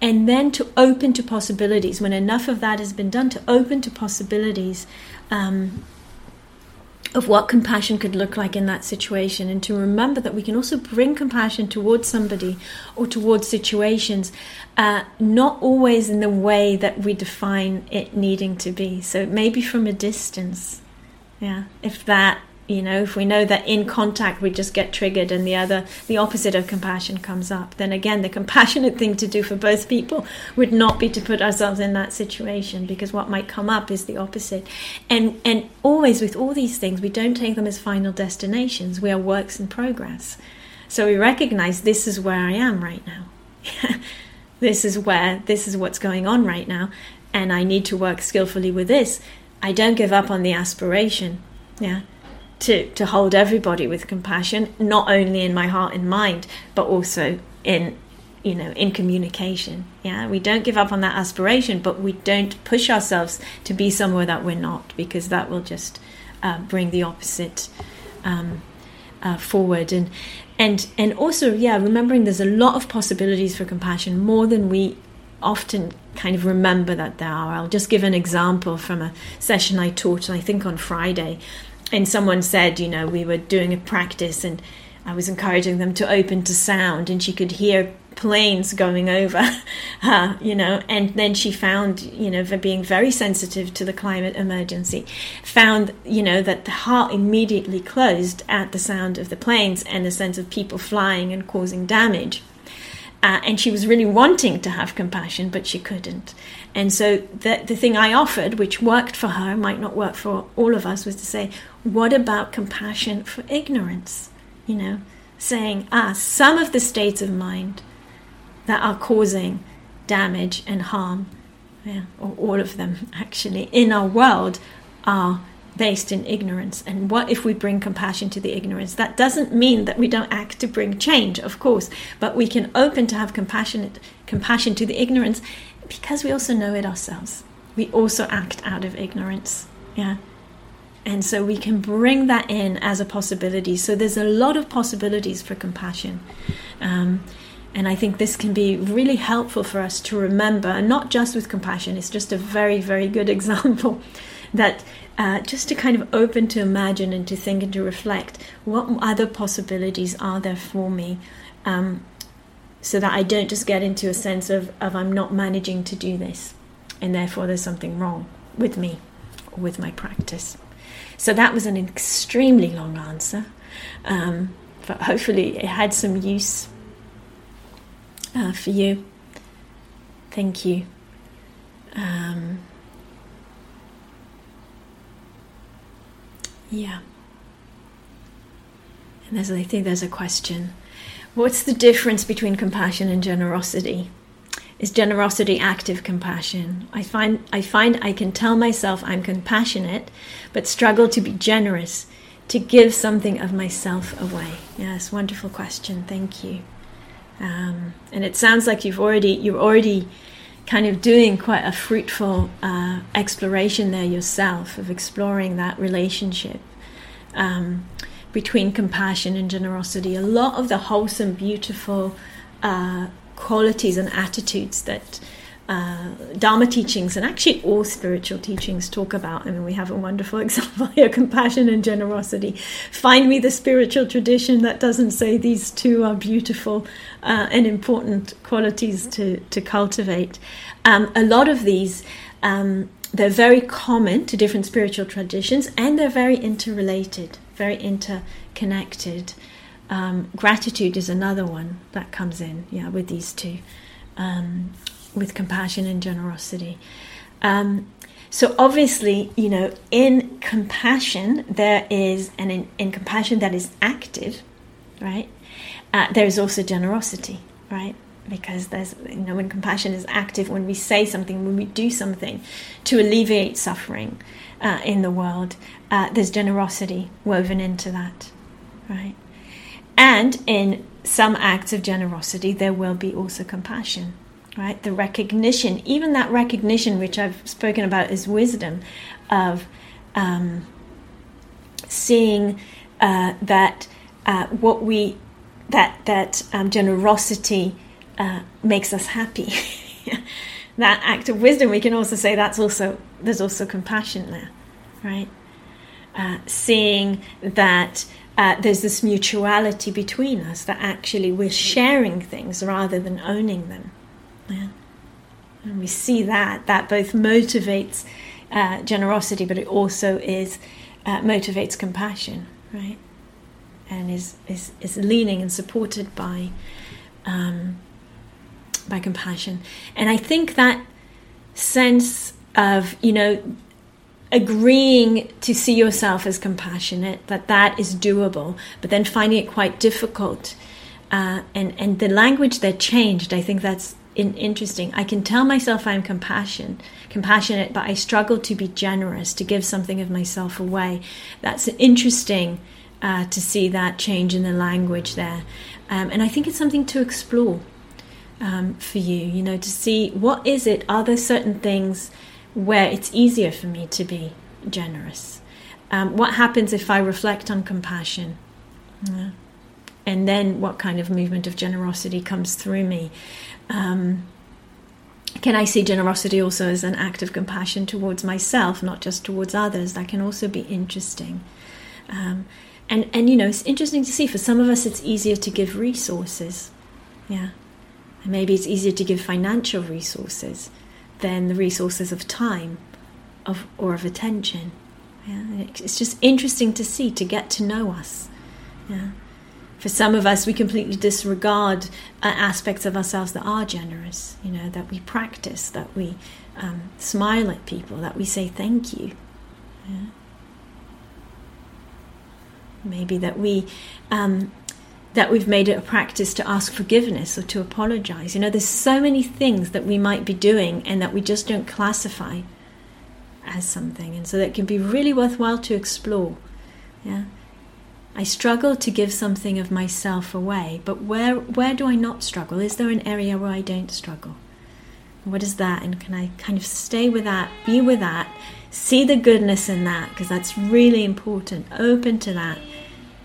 Speaker 1: And then to open to possibilities. When enough of that has been done, to open to possibilities um, of what compassion could look like in that situation. And to remember that we can also bring compassion towards somebody or towards situations, uh, not always in the way that we define it needing to be. So maybe from a distance. Yeah, if that you know if we know that in contact we just get triggered and the other the opposite of compassion comes up then again the compassionate thing to do for both people would not be to put ourselves in that situation because what might come up is the opposite. And and always with all these things we don't take them as final destinations. We are works in progress. So we recognize this is where i am right now. This is where this is what's going on right now and i need to work skillfully with this. I don't give up on the aspiration yeah to, to hold everybody with compassion, not only in my heart and mind, but also in you know in communication. Yeah we don't give up on that aspiration but we don't push ourselves to be somewhere that we're not because that will just uh, bring the opposite um, uh, forward. And and and also yeah remembering there's a lot of possibilities for compassion more than we often kind of remember that there are. I'll just give an example from a session i taught i think on friday and someone said, you know, we were doing a practice and I was encouraging them to open to sound, and she could hear planes going over her, uh, you know, and then she found, you know, for being very sensitive to the climate emergency, found, you know, that the heart immediately closed at the sound of the planes and the sense of people flying and causing damage. Uh, and she was really wanting to have compassion, but she couldn't. And so the, the thing I offered, which worked for her, might not work for all of us, was to say, what about compassion for ignorance? You know, saying, ah, some of the states of mind that are causing damage and harm, yeah, or all of them actually, in our world are based in ignorance. And what if we bring compassion to the ignorance? That doesn't mean that we don't act to bring change, of course, but we can open to have compassionate compassion to the ignorance because we also know it ourselves. We also act out of ignorance. Yeah. And so we can bring that in as a possibility. So there's a lot of possibilities for compassion. Um, and I think this can be really helpful for us to remember, and not just with compassion, it's just a very, very good example that uh, just to kind of open to imagine and to think and to reflect what other possibilities are there for me um, so that I don't just get into a sense of, of I'm not managing to do this and therefore there's something wrong with me or with my practice. So that was an extremely long answer, um, but hopefully it had some use uh, for you. Thank you. Um, yeah. And there's, I think there's a question. What's the difference between compassion and generosity? is generosity active compassion? I find I find I can tell myself I'm compassionate, but struggle to be generous, to give something of myself away. Yes, wonderful question. Thank you. Um, and it sounds like you've already you're already kind of doing quite a fruitful uh, exploration there yourself of exploring that relationship um, between compassion and generosity. A lot of the wholesome, beautiful uh, qualities and attitudes that uh, Dharma teachings and actually all spiritual teachings talk about. I mean, we have a wonderful example here compassion and generosity. Find me the spiritual tradition that doesn't say these two are beautiful uh, and important qualities to, to cultivate. Um, a lot of these. Um, they're very common to different spiritual traditions and they're very interrelated, very interconnected. Um, gratitude is another one that comes in, yeah, with these two, um, with compassion and generosity. Um, so obviously, you know, in compassion there is, and in, in compassion that is active, right? Uh, there is also generosity, right? Because there's, you know, when compassion is active, when we say something, when we do something to alleviate suffering uh, in the world, uh, there's generosity woven into that, right? And in some acts of generosity, there will be also compassion, right? The recognition, even that recognition, which I've spoken about is wisdom, of um, seeing uh, that uh, what we that that um, generosity uh, makes us happy. that act of wisdom, we can also say that's also there's also compassion there, right? Uh, seeing that uh, there's this mutuality between us that actually we're sharing things rather than owning them. And we see that, that both motivates uh, generosity, but it also is uh, motivates compassion, right? And is, is, is leaning and supported by, um, by compassion. And I think that sense of, you know, agreeing to see yourself as compassionate, that that is doable, but then finding it quite difficult. Uh, and, and the language that changed, I think that's in, interesting. I can tell myself I'm compassion, compassionate, but I struggle to be generous, to give something of myself away. That's interesting uh, to see that change in the language there. Um, and I think it's something to explore um, for you, you know, to see what is it? Are there certain things where it's easier for me to be generous. Um, what happens if I reflect on compassion? Yeah. And then what kind of movement of generosity comes through me? Um, can I see generosity also as an act of compassion towards myself, not just towards others? That can also be interesting. Um, and, and, you know, it's interesting to see for some of us it's easier to give resources. Yeah. And maybe it's easier to give financial resources than the resources of time of or of attention. Yeah? It's just interesting to see, to get to know us. Yeah? For some of us, we completely disregard uh, aspects of ourselves that are generous, you know, that we practice, that we um, smile at people, that we say thank you. Yeah? Maybe that we um, that we've made it a practice to ask forgiveness or to apologize. You know, there's so many things that we might be doing and that we just don't classify as something. And so that can be really worthwhile to explore. Yeah. I struggle to give something of myself away, but where where do I not struggle? Is there an area where I don't struggle? What is that? And can I kind of stay with that, be with that, see the goodness in that, because that's really important, open to that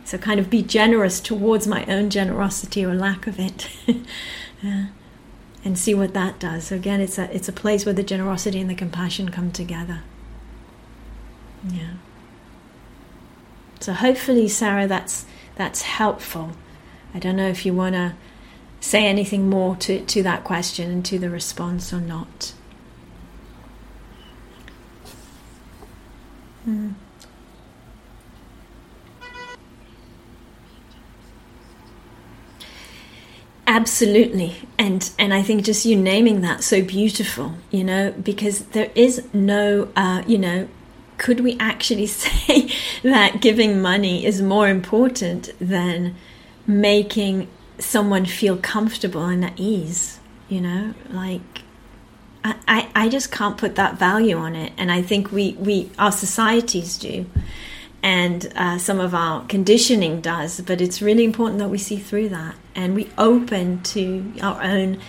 Speaker 1: so, kind of be generous towards my own generosity or lack of it. yeah. Uh, and see what that does. So, again, it's a, it's a place where the generosity and the compassion come together. Yeah. So, hopefully, Sarah, that's, that's helpful. I don't know if you want to say anything more to, to that question and to the response or not. Mm. Absolutely, and and I think just you naming that so beautiful, you know, because there is no, uh, you know, could we actually say that giving money is more important than making someone feel comfortable and at ease, you know, like I, I just can't put that value on it. And I think we, we our societies do. And uh, some of our conditioning does, but it's really important that we see through that and we open to our own,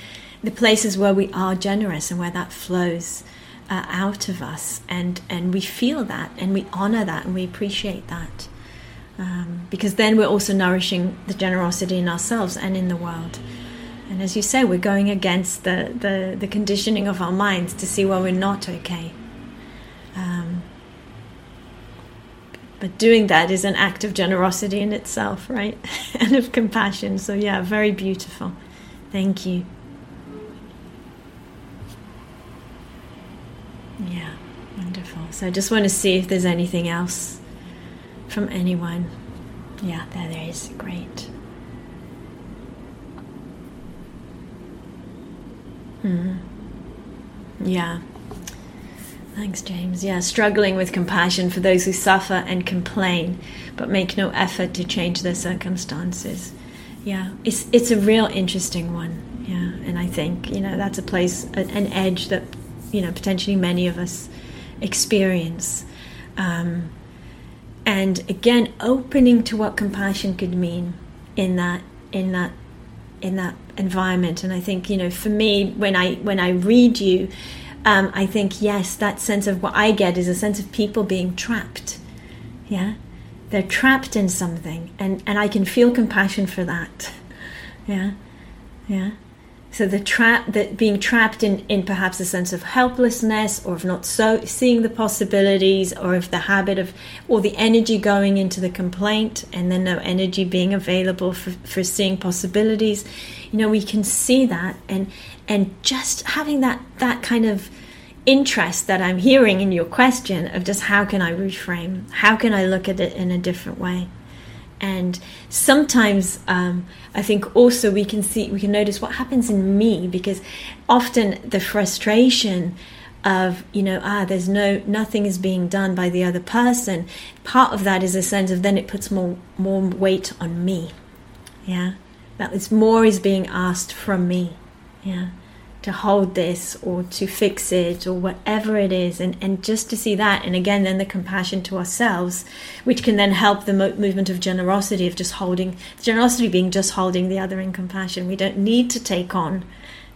Speaker 1: the places where we are generous and where that flows uh, out of us. And, and we feel that and we honor that and we appreciate that. Um, because then we're also nourishing the generosity in ourselves and in the world. And as you say, we're going against the, the, the conditioning of our minds to see where we're not okay. Um, but doing that is an act of generosity in itself, right? and of compassion. So, yeah, very beautiful. Thank you. Yeah, wonderful. So, I just want to see if there's anything else from anyone. Yeah, there, there is. Great. Mm. Yeah. Thanks, James. Yeah, struggling with compassion for those who suffer and complain, but make no effort to change their circumstances. Yeah, it's it's a real interesting one. Yeah, and I think you know that's a place, an edge that you know potentially many of us experience. Um, and again, opening to what compassion could mean in that in that in that environment. And I think you know, for me, when I when I read you, um, I think yes, that sense of what I get is a sense of people being trapped. Yeah, they're trapped in something, and and I can feel compassion for that. Yeah, yeah. So the trap that being trapped in, in perhaps a sense of helplessness or of not so seeing the possibilities or of the habit of or the energy going into the complaint and then no energy being available for, for seeing possibilities. You know, we can see that and and just having that that kind of interest that I'm hearing in your question of just how can I reframe? How can I look at it in a different way? And sometimes um, i think also we can see we can notice what happens in me because often the frustration of you know ah there's no nothing is being done by the other person. Part of that is a sense of then it puts more more weight on me. Yeah. That is more is being asked from me. Yeah to hold this or to fix it or whatever it is and, and just to see that and again then the compassion to ourselves which can then help the mo- movement of generosity of just holding generosity being just holding the other in compassion. We don't need to take on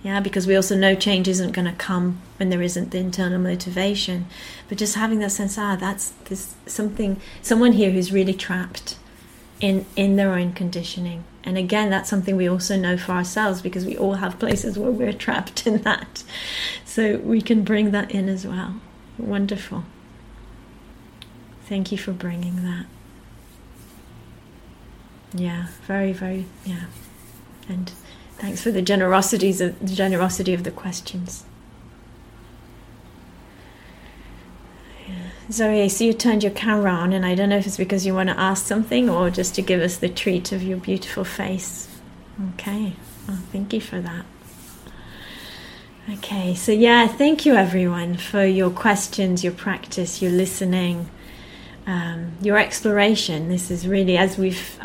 Speaker 1: yeah because we also know change isn't going to come when there isn't the internal motivation. But just having that sense ah that's there's something someone here who's really trapped in in their own conditioning and again that's something we also know for ourselves because we all have places where we're trapped in that. So we can bring that in as well. Wonderful. Thank you for bringing that. Yeah very very yeah. And thanks for the generosities of the generosity of the questions Zoe, see you turned your camera on, and I don't know if it's because you want to ask something or just to give us the treat of your beautiful face. Okay, well, thank you for that. Okay, so yeah, thank you everyone for your questions, your practice, your listening, um, your exploration. This is really, as we've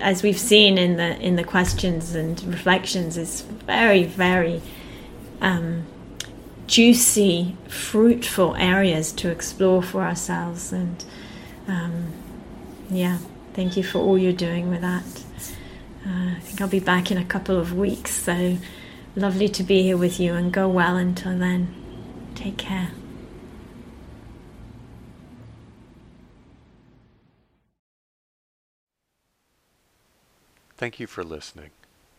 Speaker 1: as we've seen in the in the questions and reflections, is very very um, juicy, fruitful areas to explore for ourselves. And um, yeah, thank you for all you're doing with that. Uh, I think I'll be back in a couple of weeks, so lovely to be here with you and go well until then. Take care.
Speaker 2: Thank you for listening.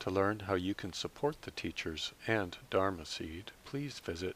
Speaker 2: To learn how you can support the teachers and Dharma Seed, please visit